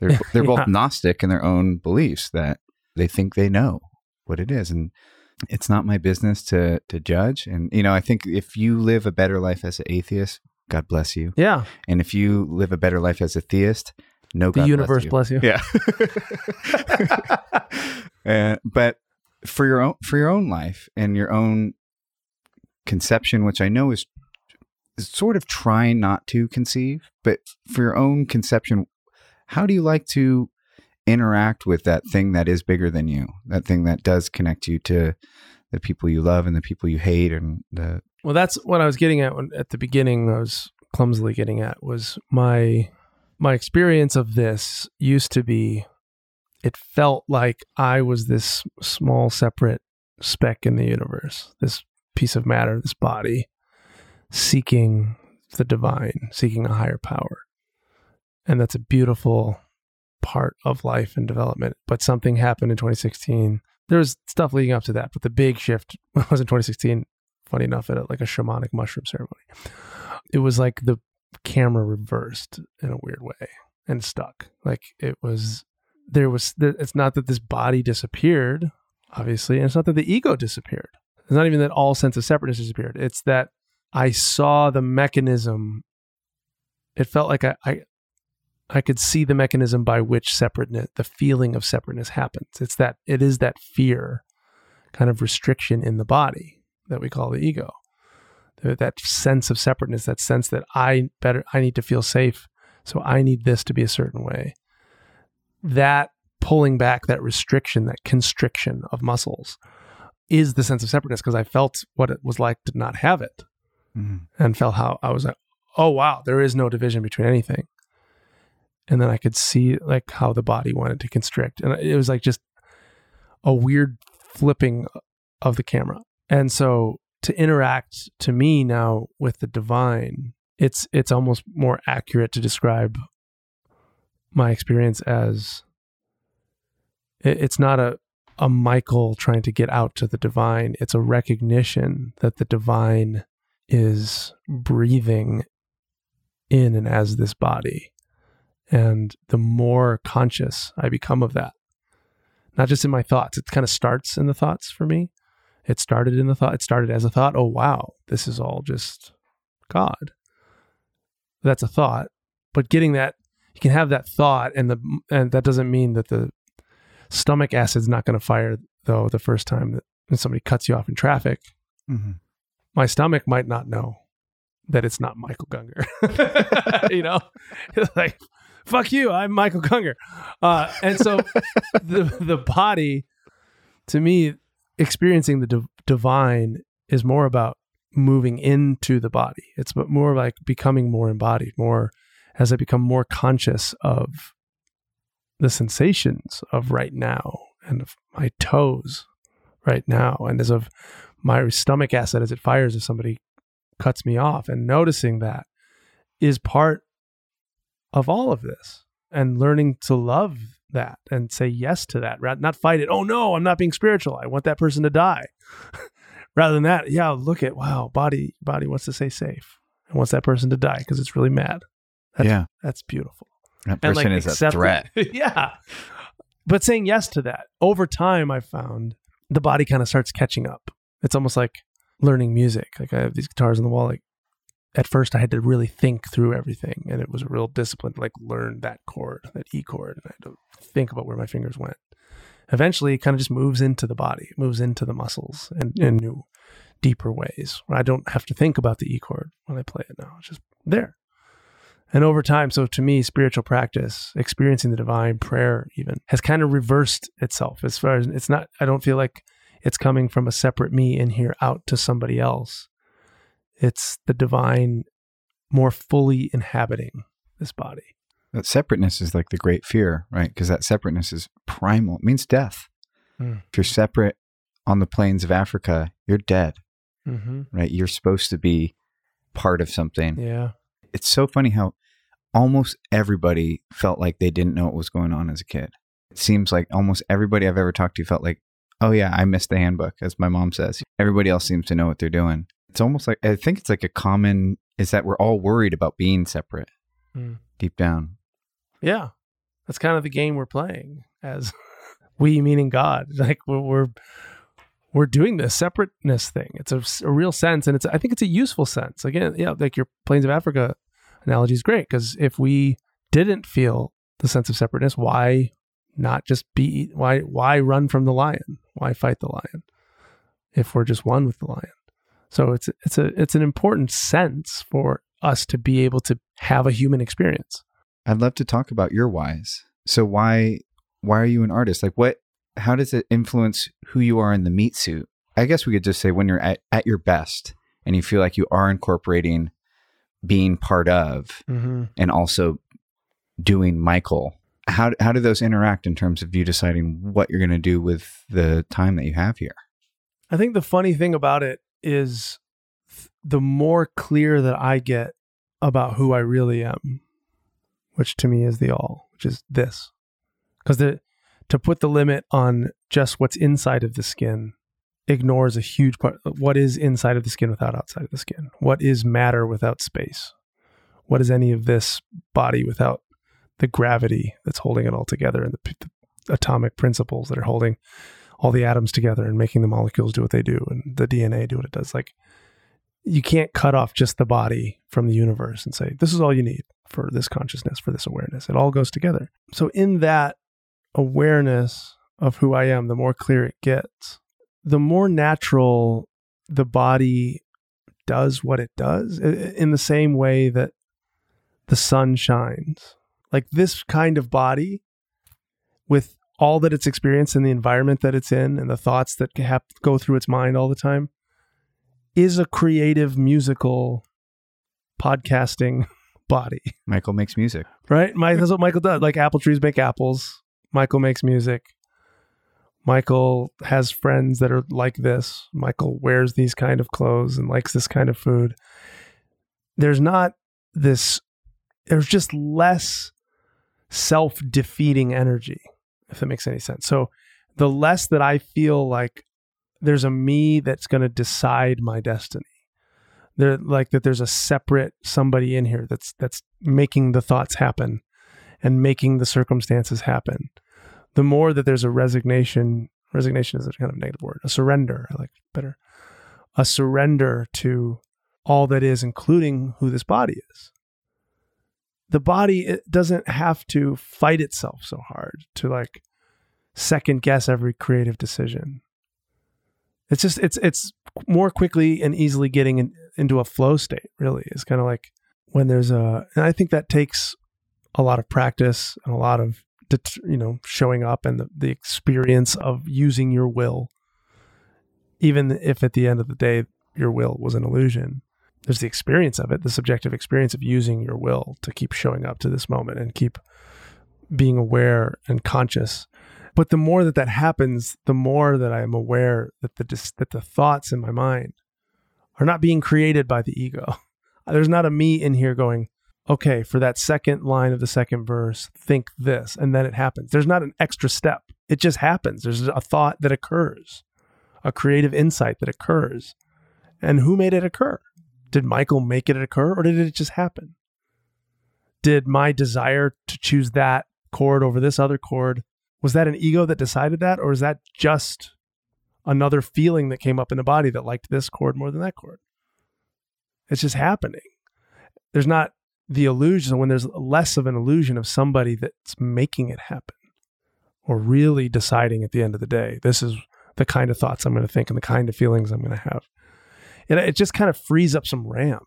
they're they're Yeah. both gnostic in their own beliefs that they think they know what it is and it's not my business to to judge and you know i think if you live a better life as an atheist god bless you Yeah. and if you live a better life as a theist no The god universe bless you. bless you. yeah uh, but for your own for your own life and your own conception which i know is, is sort of trying not to conceive but for your own conception how do you like to interact with that thing that is bigger than you that thing that does connect you to the people you love and the people you hate and the Well, that's what I was getting at when, at the beginning. I was clumsily getting at was my my experience of this used to be. It felt like I was this small, separate speck in the universe, this piece of matter, this body, seeking the divine, seeking a higher power, and that's a beautiful part of life and development. But something happened in 2016. There was stuff leading up to that, but the big shift was in 2016 funny enough, at like a shamanic mushroom ceremony. It was like the camera reversed in a weird way and stuck. Like it was, there was, it's not that this body disappeared, obviously, and it's not that the ego disappeared. It's not even that all sense of separateness disappeared. It's that I saw the mechanism. It felt like I, I, I could see the mechanism by which separateness, the feeling of separateness happens. It's that, it is that fear kind of restriction in the body that we call the ego. That sense of separateness, that sense that I better, I need to feel safe. So I need this to be a certain way. That pulling back, that restriction, that constriction of muscles is the sense of separateness because I felt what it was like to not have it Mm-hmm. and felt how I was like, oh, wow, there is no division between anything. And then I could see like how the body wanted to constrict. And it was like just a weird flipping of the camera. And so to interact to me now with the divine, it's it's almost more accurate to describe my experience as it, it's not a a Michael trying to get out to the divine. It's a recognition that the divine is breathing in and as this body. And the more conscious I become of that, not just in my thoughts, it kind of starts in the thoughts for me. It started in the thought, it started as a thought. Oh, wow, this is all just God. That's a thought. But getting that, you can have that thought, and the and that doesn't mean that the stomach acid's not going to fire though the first time that when somebody cuts you off in traffic. Mm-hmm. My stomach might not know that it's not Michael Gungor. you know, it's like fuck you, I'm Michael Gungor. Uh, and so the the body, to me, experiencing the div- divine is more about moving into the body. It's but more like becoming more embodied, more as I become more conscious of the sensations of right now and of my toes right now and as of my stomach acid as it fires if somebody cuts me off. And noticing that is part of all of this and learning to love that and say yes to that rather not fight it oh no i'm not being spiritual. I want that person to die. Rather than that yeah look at wow body body wants to stay safe and wants that person to die because it's really mad. That's, yeah, that's beautiful. That and person like is a threat. yeah. But saying yes to that over time, I found the body kind of starts catching up. It's almost like learning music. Like I have these guitars on the wall. Like at first, I had to really think through everything, and it was a real discipline to like learn that chord, that E chord, and I had to think about where my fingers went. Eventually, it kind of just moves into the body, it moves into the muscles, and in new, deeper ways. Where I don't have to think about the E chord when I play it now. It's just there. And over time, so to me, spiritual practice, experiencing the divine, prayer even, has kind of reversed itself as far as it's not, I don't feel like it's coming from a separate me in here out to somebody else. It's the divine more fully inhabiting this body. That separateness is like the great fear, right? Because that separateness is primal. It means death. Mm. If you're separate on the plains of Africa, you're dead, Mm-hmm. right? You're supposed to be part of something. Yeah. It's so funny how almost everybody felt like they didn't know what was going on as a kid. It seems like almost everybody I've ever talked to felt like, oh, yeah, I missed the handbook, as my mom says. Everybody else seems to know what they're doing. It's almost like, I think it's like a common, is that we're all worried about being separate Mm. deep down. Yeah. That's kind of the game we're playing as we meaning God. Like we're we're, we're doing this separateness thing. It's a, a, real sense, and it's I think it's a useful sense. Again, yeah, like your Plains of Africa analogy is great because if we didn't feel the sense of separateness, why not just be why why run from the lion? Why fight the lion if we're just one with the lion? So it's it's a it's an important sense for us to be able to have a human experience. I'd love to talk about your whys. So why why are you an artist? Like what how does it influence who you are in the meat suit? I guess we could just say when you're at, at your best and you feel like you are incorporating being part of mm-hmm. and also doing Michael. How how do those interact in terms of you deciding what you're going to do with the time that you have here? I think the funny thing about it is th- the more clear that I get about who I really am, which to me is the all, which is this. Because the to put the limit on just what's inside of the skin ignores a huge part what is inside of the skin without outside of the skin what is matter without space what is any of this body without the gravity that's holding it all together and the, the atomic principles that are holding all the atoms together and making the molecules do what they do and the DNA do what it does. Like you can't cut off just the body from the universe and say, this is all you need for this consciousness, for this awareness. It all goes together. So in that awareness of who I am, the more clear it gets, the more natural the body does what it does in the same way that the sun shines. Like this kind of body with all that it's experienced and the environment that it's in and the thoughts that have go through its mind all the time is a creative musical podcasting body. Michael makes music. Right? My, that's what Michael does. Like apple trees make apples. Michael makes music. Michael has friends that are like this. Michael wears these kind of clothes and likes this kind of food. There's not this, there's just less self defeating energy if that makes any sense. So the less that I feel like there's a me that's going to decide my destiny. There like that there's a separate somebody in here that's that's making the thoughts happen and making the circumstances happen. The more that there's a resignation, resignation is a kind of negative word, a surrender, I like better. A surrender to all that is including who this body is the body it doesn't have to fight itself so hard to like second guess every creative decision. It's just it's it's more quickly and easily getting in, into a flow state. Really, it's kind of like when there's a, and I think that takes a lot of practice and a lot of you know showing up and the, the experience of using your will even if at the end of the day your will was an illusion there's the experience of it, the subjective experience of using your will to keep showing up to this moment and keep being aware and conscious. But the more that that happens, the more that I am aware that the that the thoughts in my mind are not being created by the ego. There's not a me in here going, okay, for that second line of the second verse, think this, and then it happens. There's not an extra step. It just happens. There's a thought that occurs, a creative insight that occurs. And who made it occur? Did Michael make it occur or did it just happen? Did my desire to choose that chord over this other chord, was that an ego that decided that? Or is that just another feeling that came up in the body that liked this chord more than that chord? It's just happening. There's not the illusion when there's less of an illusion of somebody that's making it happen or really deciding at the end of the day, this is the kind of thoughts I'm going to think and the kind of feelings I'm going to have it, it just kind of frees up some RAM.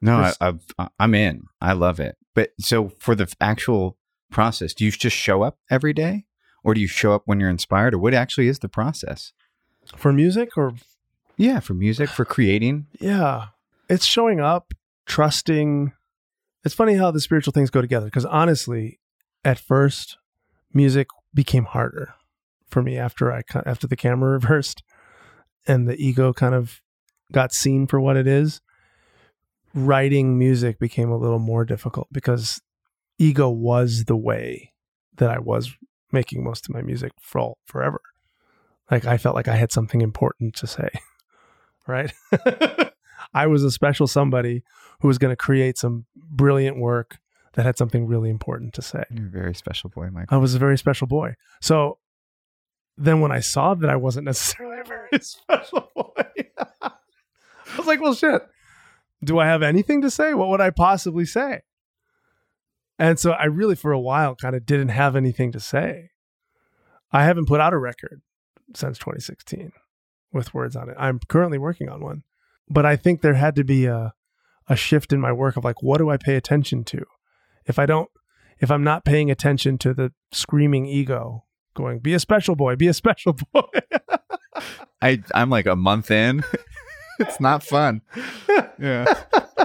No, I, I, I'm in. I love it. But so for the actual process, do you just show up every day, or do you show up when you're inspired, or what actually is the process for music, or yeah, for music, for creating? Yeah, it's showing up, trusting. It's funny how the spiritual things go together because honestly, at first, music became harder for me after I after the camera reversed and the ego kind of got seen for what it is, writing music became a little more difficult because ego was the way that I was making most of my music for all, forever. Like I felt like I had something important to say, right? I was a special somebody who was going to create some brilliant work that had something really important to say. You're a very special boy, Mike. I was a very special boy. So then when I saw that I wasn't necessarily a very special boy, I was like, well, shit. Do I have anything to say? What would I possibly say? And so I really, for a while, kind of didn't have anything to say. I haven't put out a record since 2016 with words on it. I'm currently working on one, but I think there had to be a a shift in my work of like, what do I pay attention to? If I don't, if I'm not paying attention to the screaming ego going, be a special boy, be a special boy. I I'm like a month in. it's not fun. Yeah.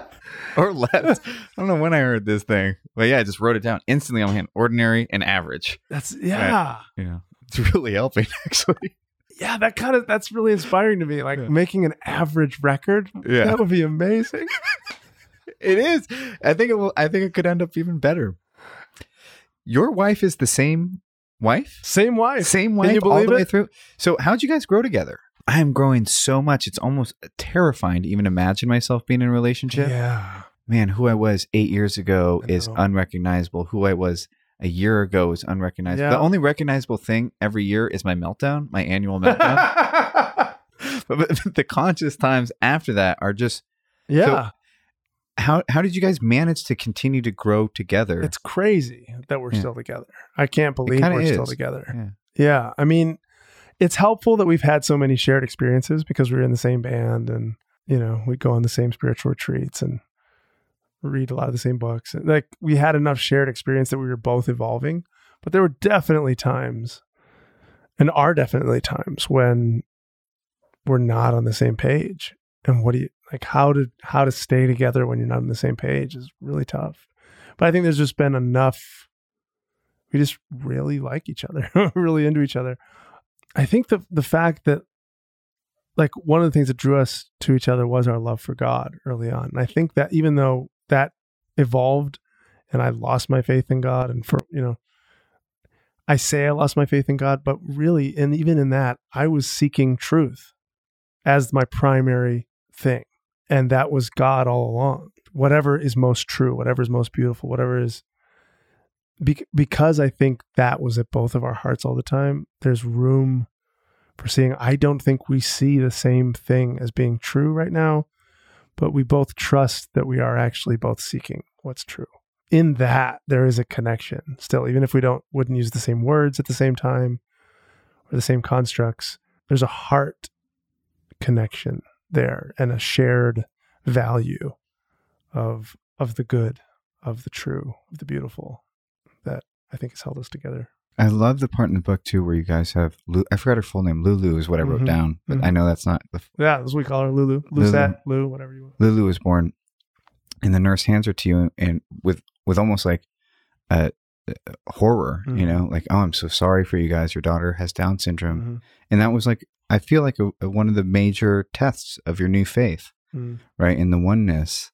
or less. I don't know when I heard this thing. But yeah, I just wrote it down instantly on my hand. Ordinary and average. That's yeah. Yeah. It's really helping actually. Yeah, that kind of that's really inspiring to me. Like Yeah. making an average record. Yeah. That would be amazing. It is. I think it will I think it could end up even better. Your wife is the same wife? Same wife. Same wife all the way it? through. So how'd you guys grow together? I am growing so much. It's almost terrifying to even imagine myself being in a relationship. Yeah. Man, who I was eight years ago is unrecognizable. Who I was a year ago is unrecognizable. Yeah. The only recognizable thing every year is my meltdown, my annual meltdown. but, but the conscious times after that are just yeah. how how did you guys manage to continue to grow together? it's crazy that we're Yeah. still together. I can't believe we're still together. Yeah. Yeah. I mean, it's helpful that we've had so many shared experiences because we're in the same band and, you know, we go on the same spiritual retreats and read a lot of the same books. Like we had enough shared experience that we were both evolving, but there were definitely times and are definitely times when we're not on the same page. And what do you like how to how to stay together when you're not on the same page is really tough. But I think there's just been enough we just really like each other, really into each other. I think the the fact that like one of the things that drew us to each other was our love for God early on. And I think that even though that evolved and I lost my faith in God and for you know I say I lost my faith in God, but really and even in that I was seeking truth as my primary thing. And that was God all along. Whatever is most true, whatever is most beautiful, whatever is Bec- because I think that was at both of our hearts all the time, there's room for seeing. I don't think we see the same thing as being true right now, but we both trust that we are actually both seeking what's true. In that, there is a connection still, even if we don't wouldn't use the same words at the same time or the same constructs. There's a heart connection there and a shared value of of the good, of the true, of the beautiful that I think has held us together. I love the part in the book too where you guys have Lu- I forgot her full name. Lulu is what I wrote Mhm. down, but Mhm. I know that's not the Yeah, that's what we call her Lulu. Lucette, Lou, whatever you want. Lulu was born, and the nurse hands her to you, and with with almost like a, horror, you Mhm. know, like oh, I'm so sorry for you guys. Your daughter has Down syndrome, Mhm. and that was like I feel like a, a- one of the major tests of your new faith, Mm. right? In the oneness,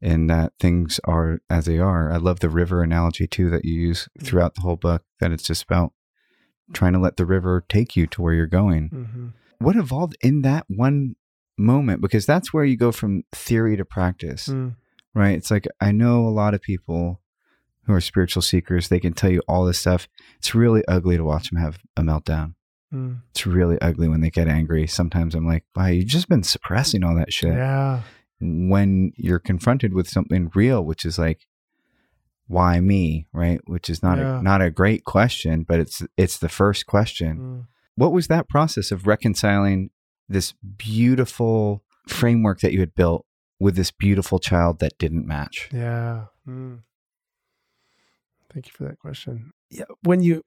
and that things are as they are. I love the river analogy too that you use throughout the whole book. That it's just about trying to let the river take you to where you're going Mhm. what evolved in that one moment because that's where you go from theory to practice Mm. right it's like i know a lot of people who are spiritual seekers they can tell you all this stuff it's really ugly to watch them have a meltdown Mm. it's really ugly when they get angry sometimes i'm like wow you've just been suppressing all that shit Yeah. When you're confronted with something real which is like why me right which is not Yeah. a not a great question but it's it's the first question Mm. what was that process of reconciling this beautiful framework that you had built with this beautiful child that didn't match? Yeah. Mm. Thank you for that question. Yeah, when you,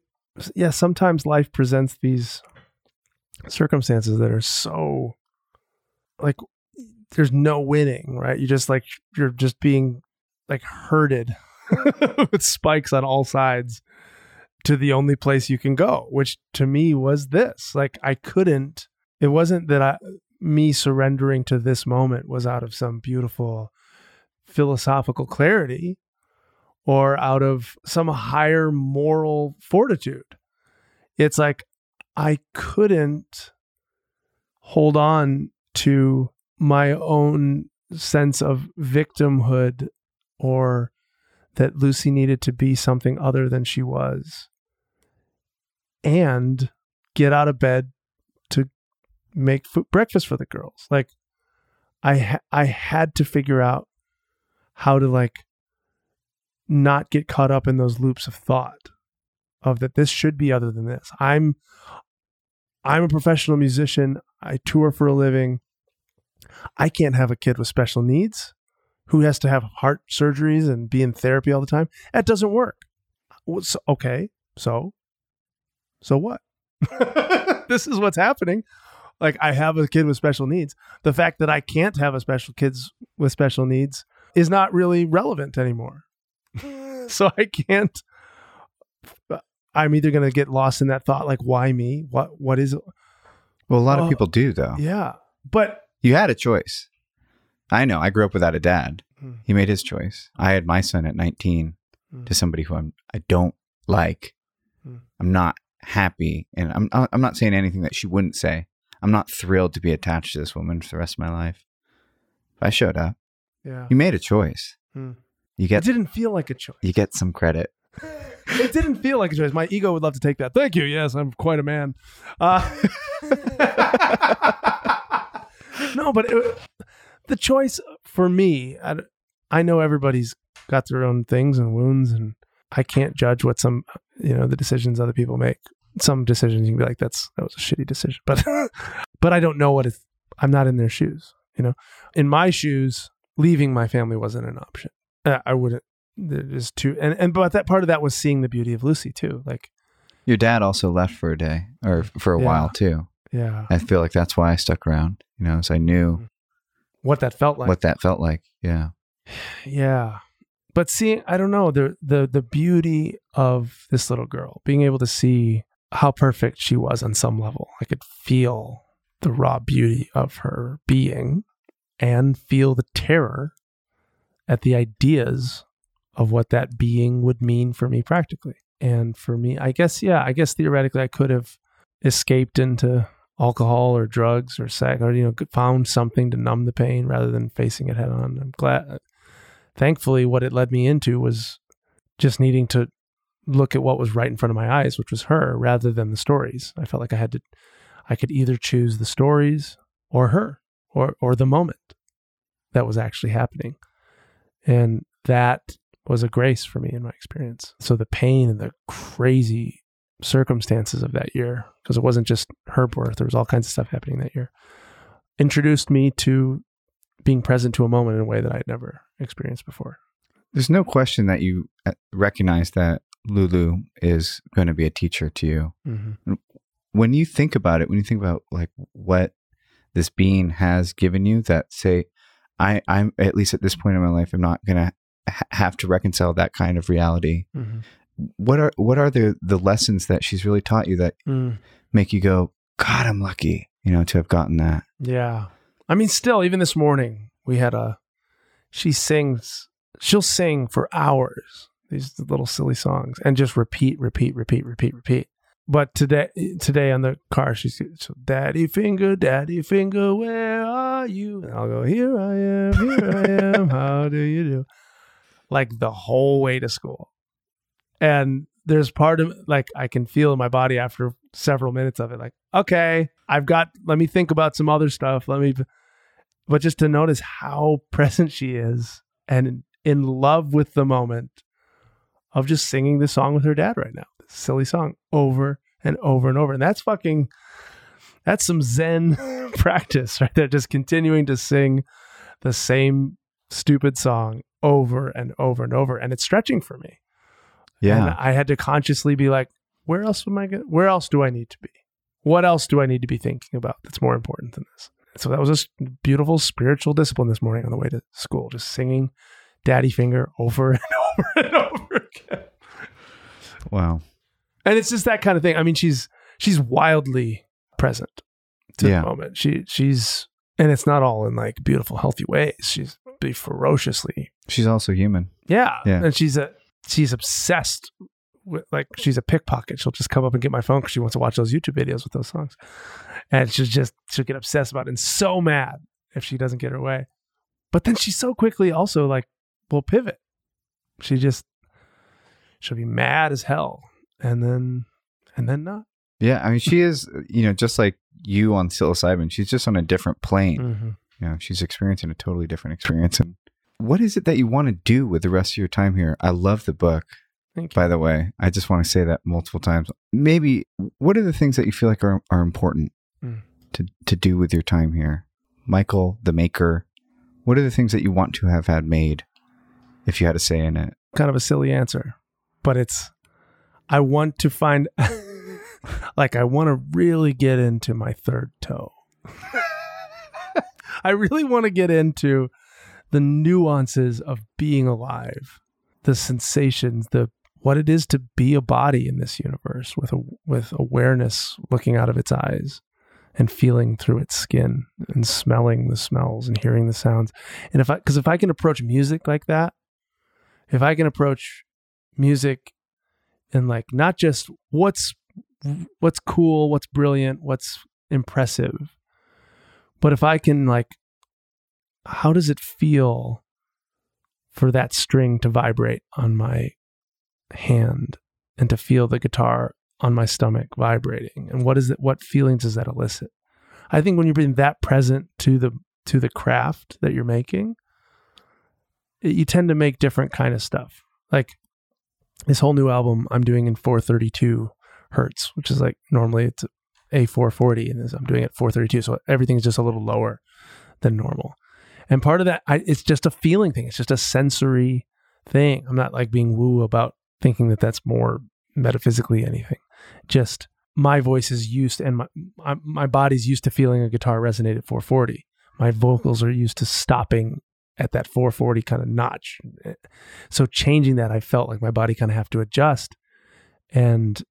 yeah, sometimes life presents these circumstances that are so, like, there's no winning, right? You just like you're just being like herded with spikes on all sides to the only place you can go, which to me was this. Like I couldn't. It wasn't that I me surrendering to this moment was out of some beautiful philosophical clarity or out of some higher moral fortitude. It's like I couldn't hold on to my own sense of victimhood or that Lucy needed to be something other than she was and get out of bed to make food, breakfast for the girls. Like I ha- I had to figure out how to like not get caught up in those loops of thought of that this should be other than this. I'm I'm a professional musician. I tour for a living. I can't have a kid with special needs who has to have heart surgeries and be in therapy all the time. That doesn't work. Okay, so so what? this is what's happening. Like I have a kid with special needs. The fact that I can't have a special kids with special needs is not really relevant anymore. so I can't uh, I'm either going to get lost in that thought like why me? What what is Well, a lot Oh, of people do though. Yeah. But You had a choice. I know. I grew up without a dad. Hmm. He made his choice. I had my son at 19 Hmm. to somebody who I'm I don't like. Hmm. I'm not happy, and I'm I'm not saying anything that she wouldn't say. I'm not thrilled to be attached to this woman for the rest of my life. If I showed up, yeah. you made a choice. Hmm. You It get didn't feel like a choice. you get some credit. it didn't feel like a choice. My ego would love to take that. Thank you. Yes, I'm quite a man. Uh, no, but it, the choice for me, I, I know everybody's got their own things and wounds, and I can't judge what some, you know, the decisions other people make. Some decisions you can be like, "That's that was a shitty decision," but but I don't know what it's. I'm not in their shoes. You know, in my shoes, leaving my family wasn't an option. I wouldn't there's too, and and but that part of that was seeing the beauty of Lucy too. Like, Your dad also left for a day or for a Yeah. while too. Yeah, I feel like that's why I stuck around. You know, so I knew mm-hmm. what that felt like. what that felt like. Yeah. Yeah. But seeing I don't know, the the the beauty of this little girl, being able to see how perfect she was on some level. I could feel the raw beauty of her being and feel the terror at the ideas of what that being would mean for me practically. And for me, I guess yeah, I guess theoretically I could have escaped into alcohol or drugs or sex or you know found something to numb the pain rather than facing it head on. I'm glad uh, thankfully what it led me into was just needing to look at what was right in front of my eyes which was her rather than the stories. I felt like i had to i could either choose the stories or her or or the moment that was actually happening. And that was a grace for me in my experience. So the pain and the crazy circumstances of that year because it wasn't just her birth there was all kinds of stuff happening that year introduced me to being present to a moment in a way that i'd never experienced before There's no question that you uh, recognize that Lulu is going to be a teacher to you. mm-hmm. When you think about it, when you think about like what this being has given you, that say, I, I'm at least at this point in my life, I'm not going to ha- have to reconcile that kind of reality. Mm-hmm. What are what are the the lessons that she's really taught you that Mm. make you go, God, I'm lucky, you know, to have gotten that. Yeah. I mean, still, even this morning, we had a, she sings, she'll sing for hours, these little silly songs, and just repeat, repeat, repeat, repeat, repeat. But today, today on the car, she's, so, Daddy Finger, Daddy Finger, where are you? And I'll go, Here I am, here I am, how do you do? Like the whole way to school. And there's part of like I can feel in my body after several minutes of it, like, okay, I've got let me think about some other stuff. Let me but just to notice how present she is and in love with the moment of just singing this song with her dad right now. This silly song over and over and over. And that's fucking that's some zen practice right there. Just continuing to sing the same stupid song over and over and over. And it's stretching for me. And Yeah. I had to consciously be like, where else am I going where else do I need to be? What else do I need to be thinking about that's more important than this? So that was a beautiful spiritual discipline this morning on the way to school, just singing Daddy Finger over and over and over again. Wow. And it's just that kind of thing. I mean, she's she's wildly present to Yeah. the moment. She she's and it's not all in like beautiful, healthy ways. She's be ferociously She's also human. Yeah. Yeah. And she's a she's obsessed with like she's a pickpocket. She'll just come up and get my phone because she wants to watch those YouTube videos with those songs. And she'll just she'll get obsessed about it and so mad if she doesn't get her way. But then she so quickly also like will pivot. She just she'll be mad as hell and then and then not. Yeah, I mean, she is, you know, just like you on psilocybin. She's just on a different plane. Mhm. You know, she's experiencing a totally different experience. And what is it that you want to do with the rest of your time here? I love the book, Thank you. by the way. I just want to say that multiple times. Maybe what are the things that you feel like are, are important Mm. to, to do with your time here? Michael, the maker, what are the things that you want to have had made if you had a say in it? kind of a silly answer, but it's I want to find like I want to really get into my third toe. I really want to get into the nuances of being alive, the sensations, the what it is to be a body in this universe with a with awareness looking out of its eyes and feeling through its skin and smelling the smells and hearing the sounds. And if I cuz if I can approach music like that, if I can approach music and like not just what's what's cool, what's brilliant, what's impressive, but if I can like how does it feel for that string to vibrate on my hand and to feel the guitar on my stomach vibrating? And what is it what feelings does that elicit? I think when you're being that present to the to the craft that you're making it- you tend to make different kind of stuff. Like this whole new album i'm doing in 432 hertz which is like normally it's a 440 and i'm doing it 432 so everything's just a little lower than normal and part of that I, it's just a feeling thing. It's just a sensory thing. I'm not like being woo about thinking that that's more metaphysically anything. Just my voice is used and my, my my body's used to feeling a guitar resonate at 440 my vocals are used to stopping at that 440 kind of notch. So changing that i felt like my body kind of have to adjust. And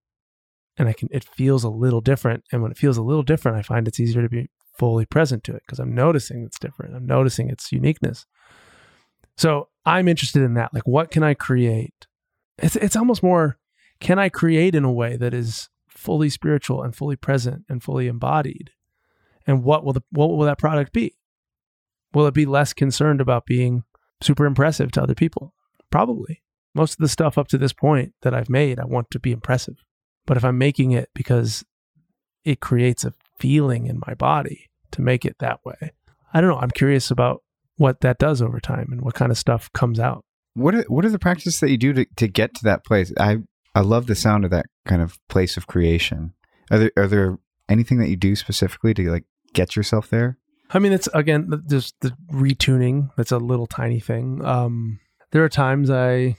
and i can it feels a little different. And when it feels a little different i find it's easier to be fully present to it because i'm noticing it's different i'm noticing its uniqueness so i'm interested in that like what can i create it's it's almost more can I create in a way that is fully spiritual and fully present and fully embodied? And what will the what will that product be? Will it be less concerned about being super impressive to other people? Probably. Most of the stuff up to this point that I've made, I want to be impressive. But if I'm making it because it creates a feeling in my body to make it that way, I don't know. I'm curious about what that does over time and what kind of stuff comes out. What are, what are the practices that you do to, to get to that place? I I love the sound of that kind of place of creation. Are there are there anything that you do specifically to like get yourself there? I mean, it's again just the retuning. That's a little tiny thing. Um, there are times I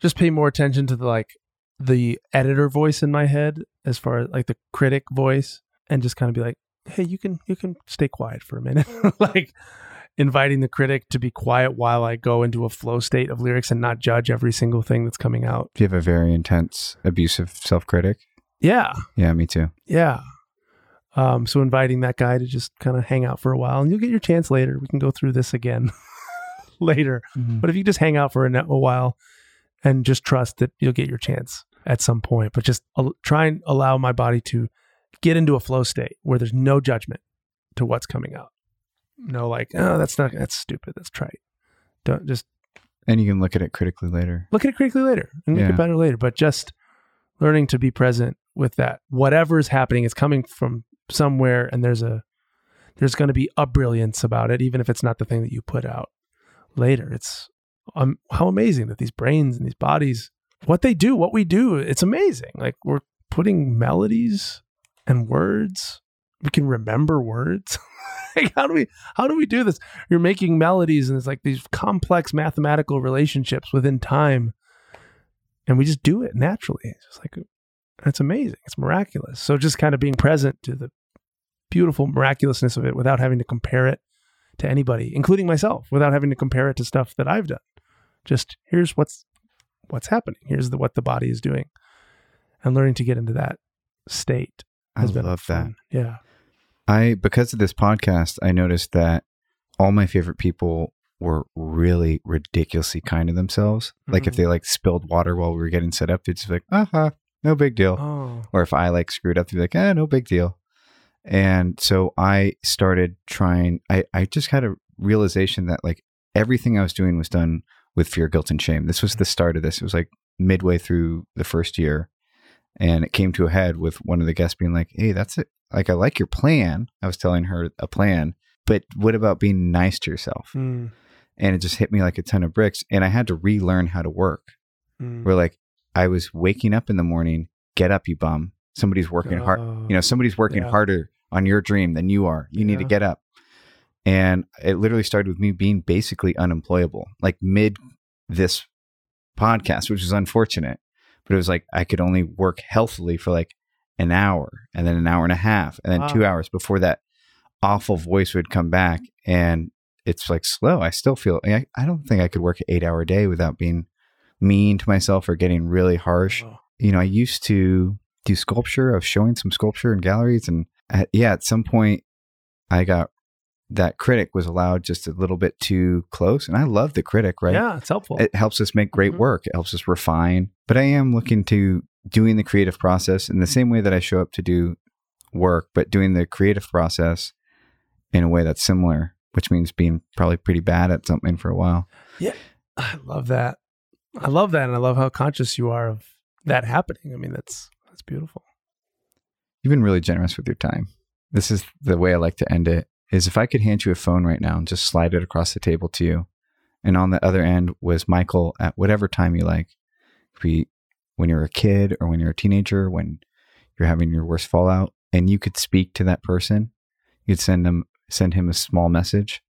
just pay more attention to the like the editor voice in my head, as far as like the critic voice, and just kind of be like, "Hey, you can you can stay quiet for a minute," like inviting the critic to be quiet while I go into a flow state of lyrics and not judge every single thing that's coming out. Do you have a very intense, abusive self critic? Yeah, Yeah, me too. Yeah. Um, so inviting that guy to just kind of hang out for a while and you'll get your chance later. We can go through this again later. But if you just hang out for a, a while and just trust that you'll get your chance at some point, but just try and allow my body to get into a flow state where there's no judgment to what's coming out. No, like, oh, that's not, that's stupid. That's trite. Don't just and you can look at it critically later. look at it critically later and make Yeah. it better later. But just learning to be present with that. Whatever is happening is coming from somewhere, and there's a there's going to be a brilliance about it, even if it's not the thing that you put out later. It's um, how amazing that these brains and these bodies, what they do, what we do, it's amazing. Like we're putting melodies and words. We can remember words. like how do we how do we do this? You're making melodies and it's like these complex mathematical relationships within time. And we just do it naturally. It's just like it's amazing. It's miraculous. So just kind of being present to the beautiful miraculousness of it without having to compare it to anybody, including myself, without having to compare it to stuff that I've done. Just here's what's what's happening. Here's the, what the body is doing. And learning to get into that state I love that. Yeah. I because of this podcast, I noticed that all my favorite people were really ridiculously kind to themselves. Like if Mhm. they like spilled water while we were getting set up, they'd just be like, "Aha, uh-huh, no big deal." Oh. Or if I like screwed up, they'd be like, "Ah, no big deal." And so I started trying. I I just had a realization that like everything I was doing was done with fear, guilt, and shame. This was the start of this. It was like midway through the first year, And it came to a head with one of the guests being like, Hey, that's it. Like, I like your plan. I was telling her a plan, but what about being nice to yourself? Mm, And it just hit me like a ton of bricks. And I had to relearn how to work. mm. Where like I was waking up in the morning, get up, you bum. Somebody's working hard. Oh, You know, somebody's working yeah. harder on your dream than you are. You need to get up. And it literally started with me being basically unemployable, like mid this podcast, which was unfortunate. But it was like I could only work healthily for like an hour and then an hour and a half and then Wow. two hours before that awful voice would come back. And it's like slow. I still feel, I, I don't think I could work an eight hour day without being mean to myself or getting really harsh Oh, you know, I used to do sculpture. I was showing some sculpture in galleries, and at, yeah, at some point, I got that critic was allowed just a little bit too close, and I love the critic. Right? Yeah, it's helpful. It helps us make great Mhm. work. It helps us refine. But I am looking to doing the creative process in the same way that I show up to do work, but doing the creative process in a way that's similar, which means being probably pretty bad at something for a while. Yeah. I love that. I love that, and I love how conscious you are of that happening. I mean, that's that's beautiful. You've been really generous with your time. This is the way I like to end it is if I could hand you a phone right now and just slide it across the table to you. And on the other end was Michael at whatever time you like. Be when you're a kid or when you're a teenager, when you're having your worst fallout, and you could speak to that person. You'd send them send him a small message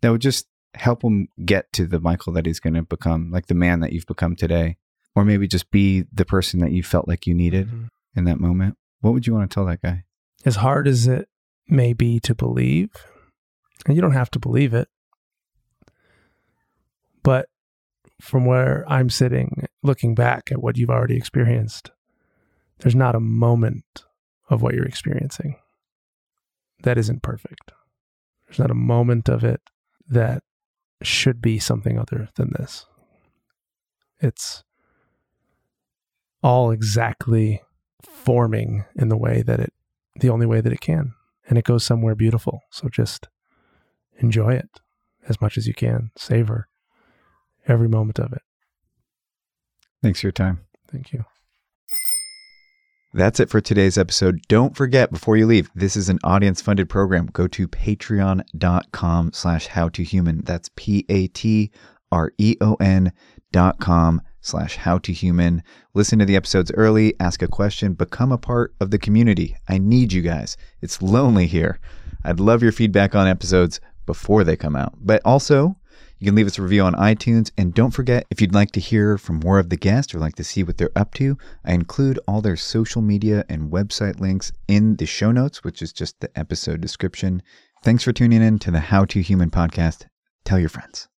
that would just help him get to the Michael that he's going to become, like the man that you've become today. Or maybe just be the person that you felt like you needed Mhm. in that moment. What would you want to tell that guy? As hard as it may be to believe, and you don't have to believe it, but from where I'm sitting, looking back at what you've already experienced, there's not a moment of what you're experiencing that isn't perfect. There's not a moment of it that should be something other than this. It's all exactly forming in the way that it, the only way that it can. And it goes somewhere beautiful. So just enjoy it as much as you can. Savor every moment of it. Thanks for your time. Thank you. That's it for today's episode. Don't forget before you leave, this is an audience funded program. Go to patreon.com slash how to human. That's P A T R E O N dot com slash how to human. Listen to the episodes early, ask a question, become a part of the community. I need you guys. It's lonely here. I'd love your feedback on episodes before they come out. But also, you can leave us a review on iTunes. And don't forget, if you'd like to hear from more of the guests or like to see what they're up to, I include all their social media and website links in the show notes, which is just the episode description. Thanks for tuning in to the How to Human podcast. Tell your friends.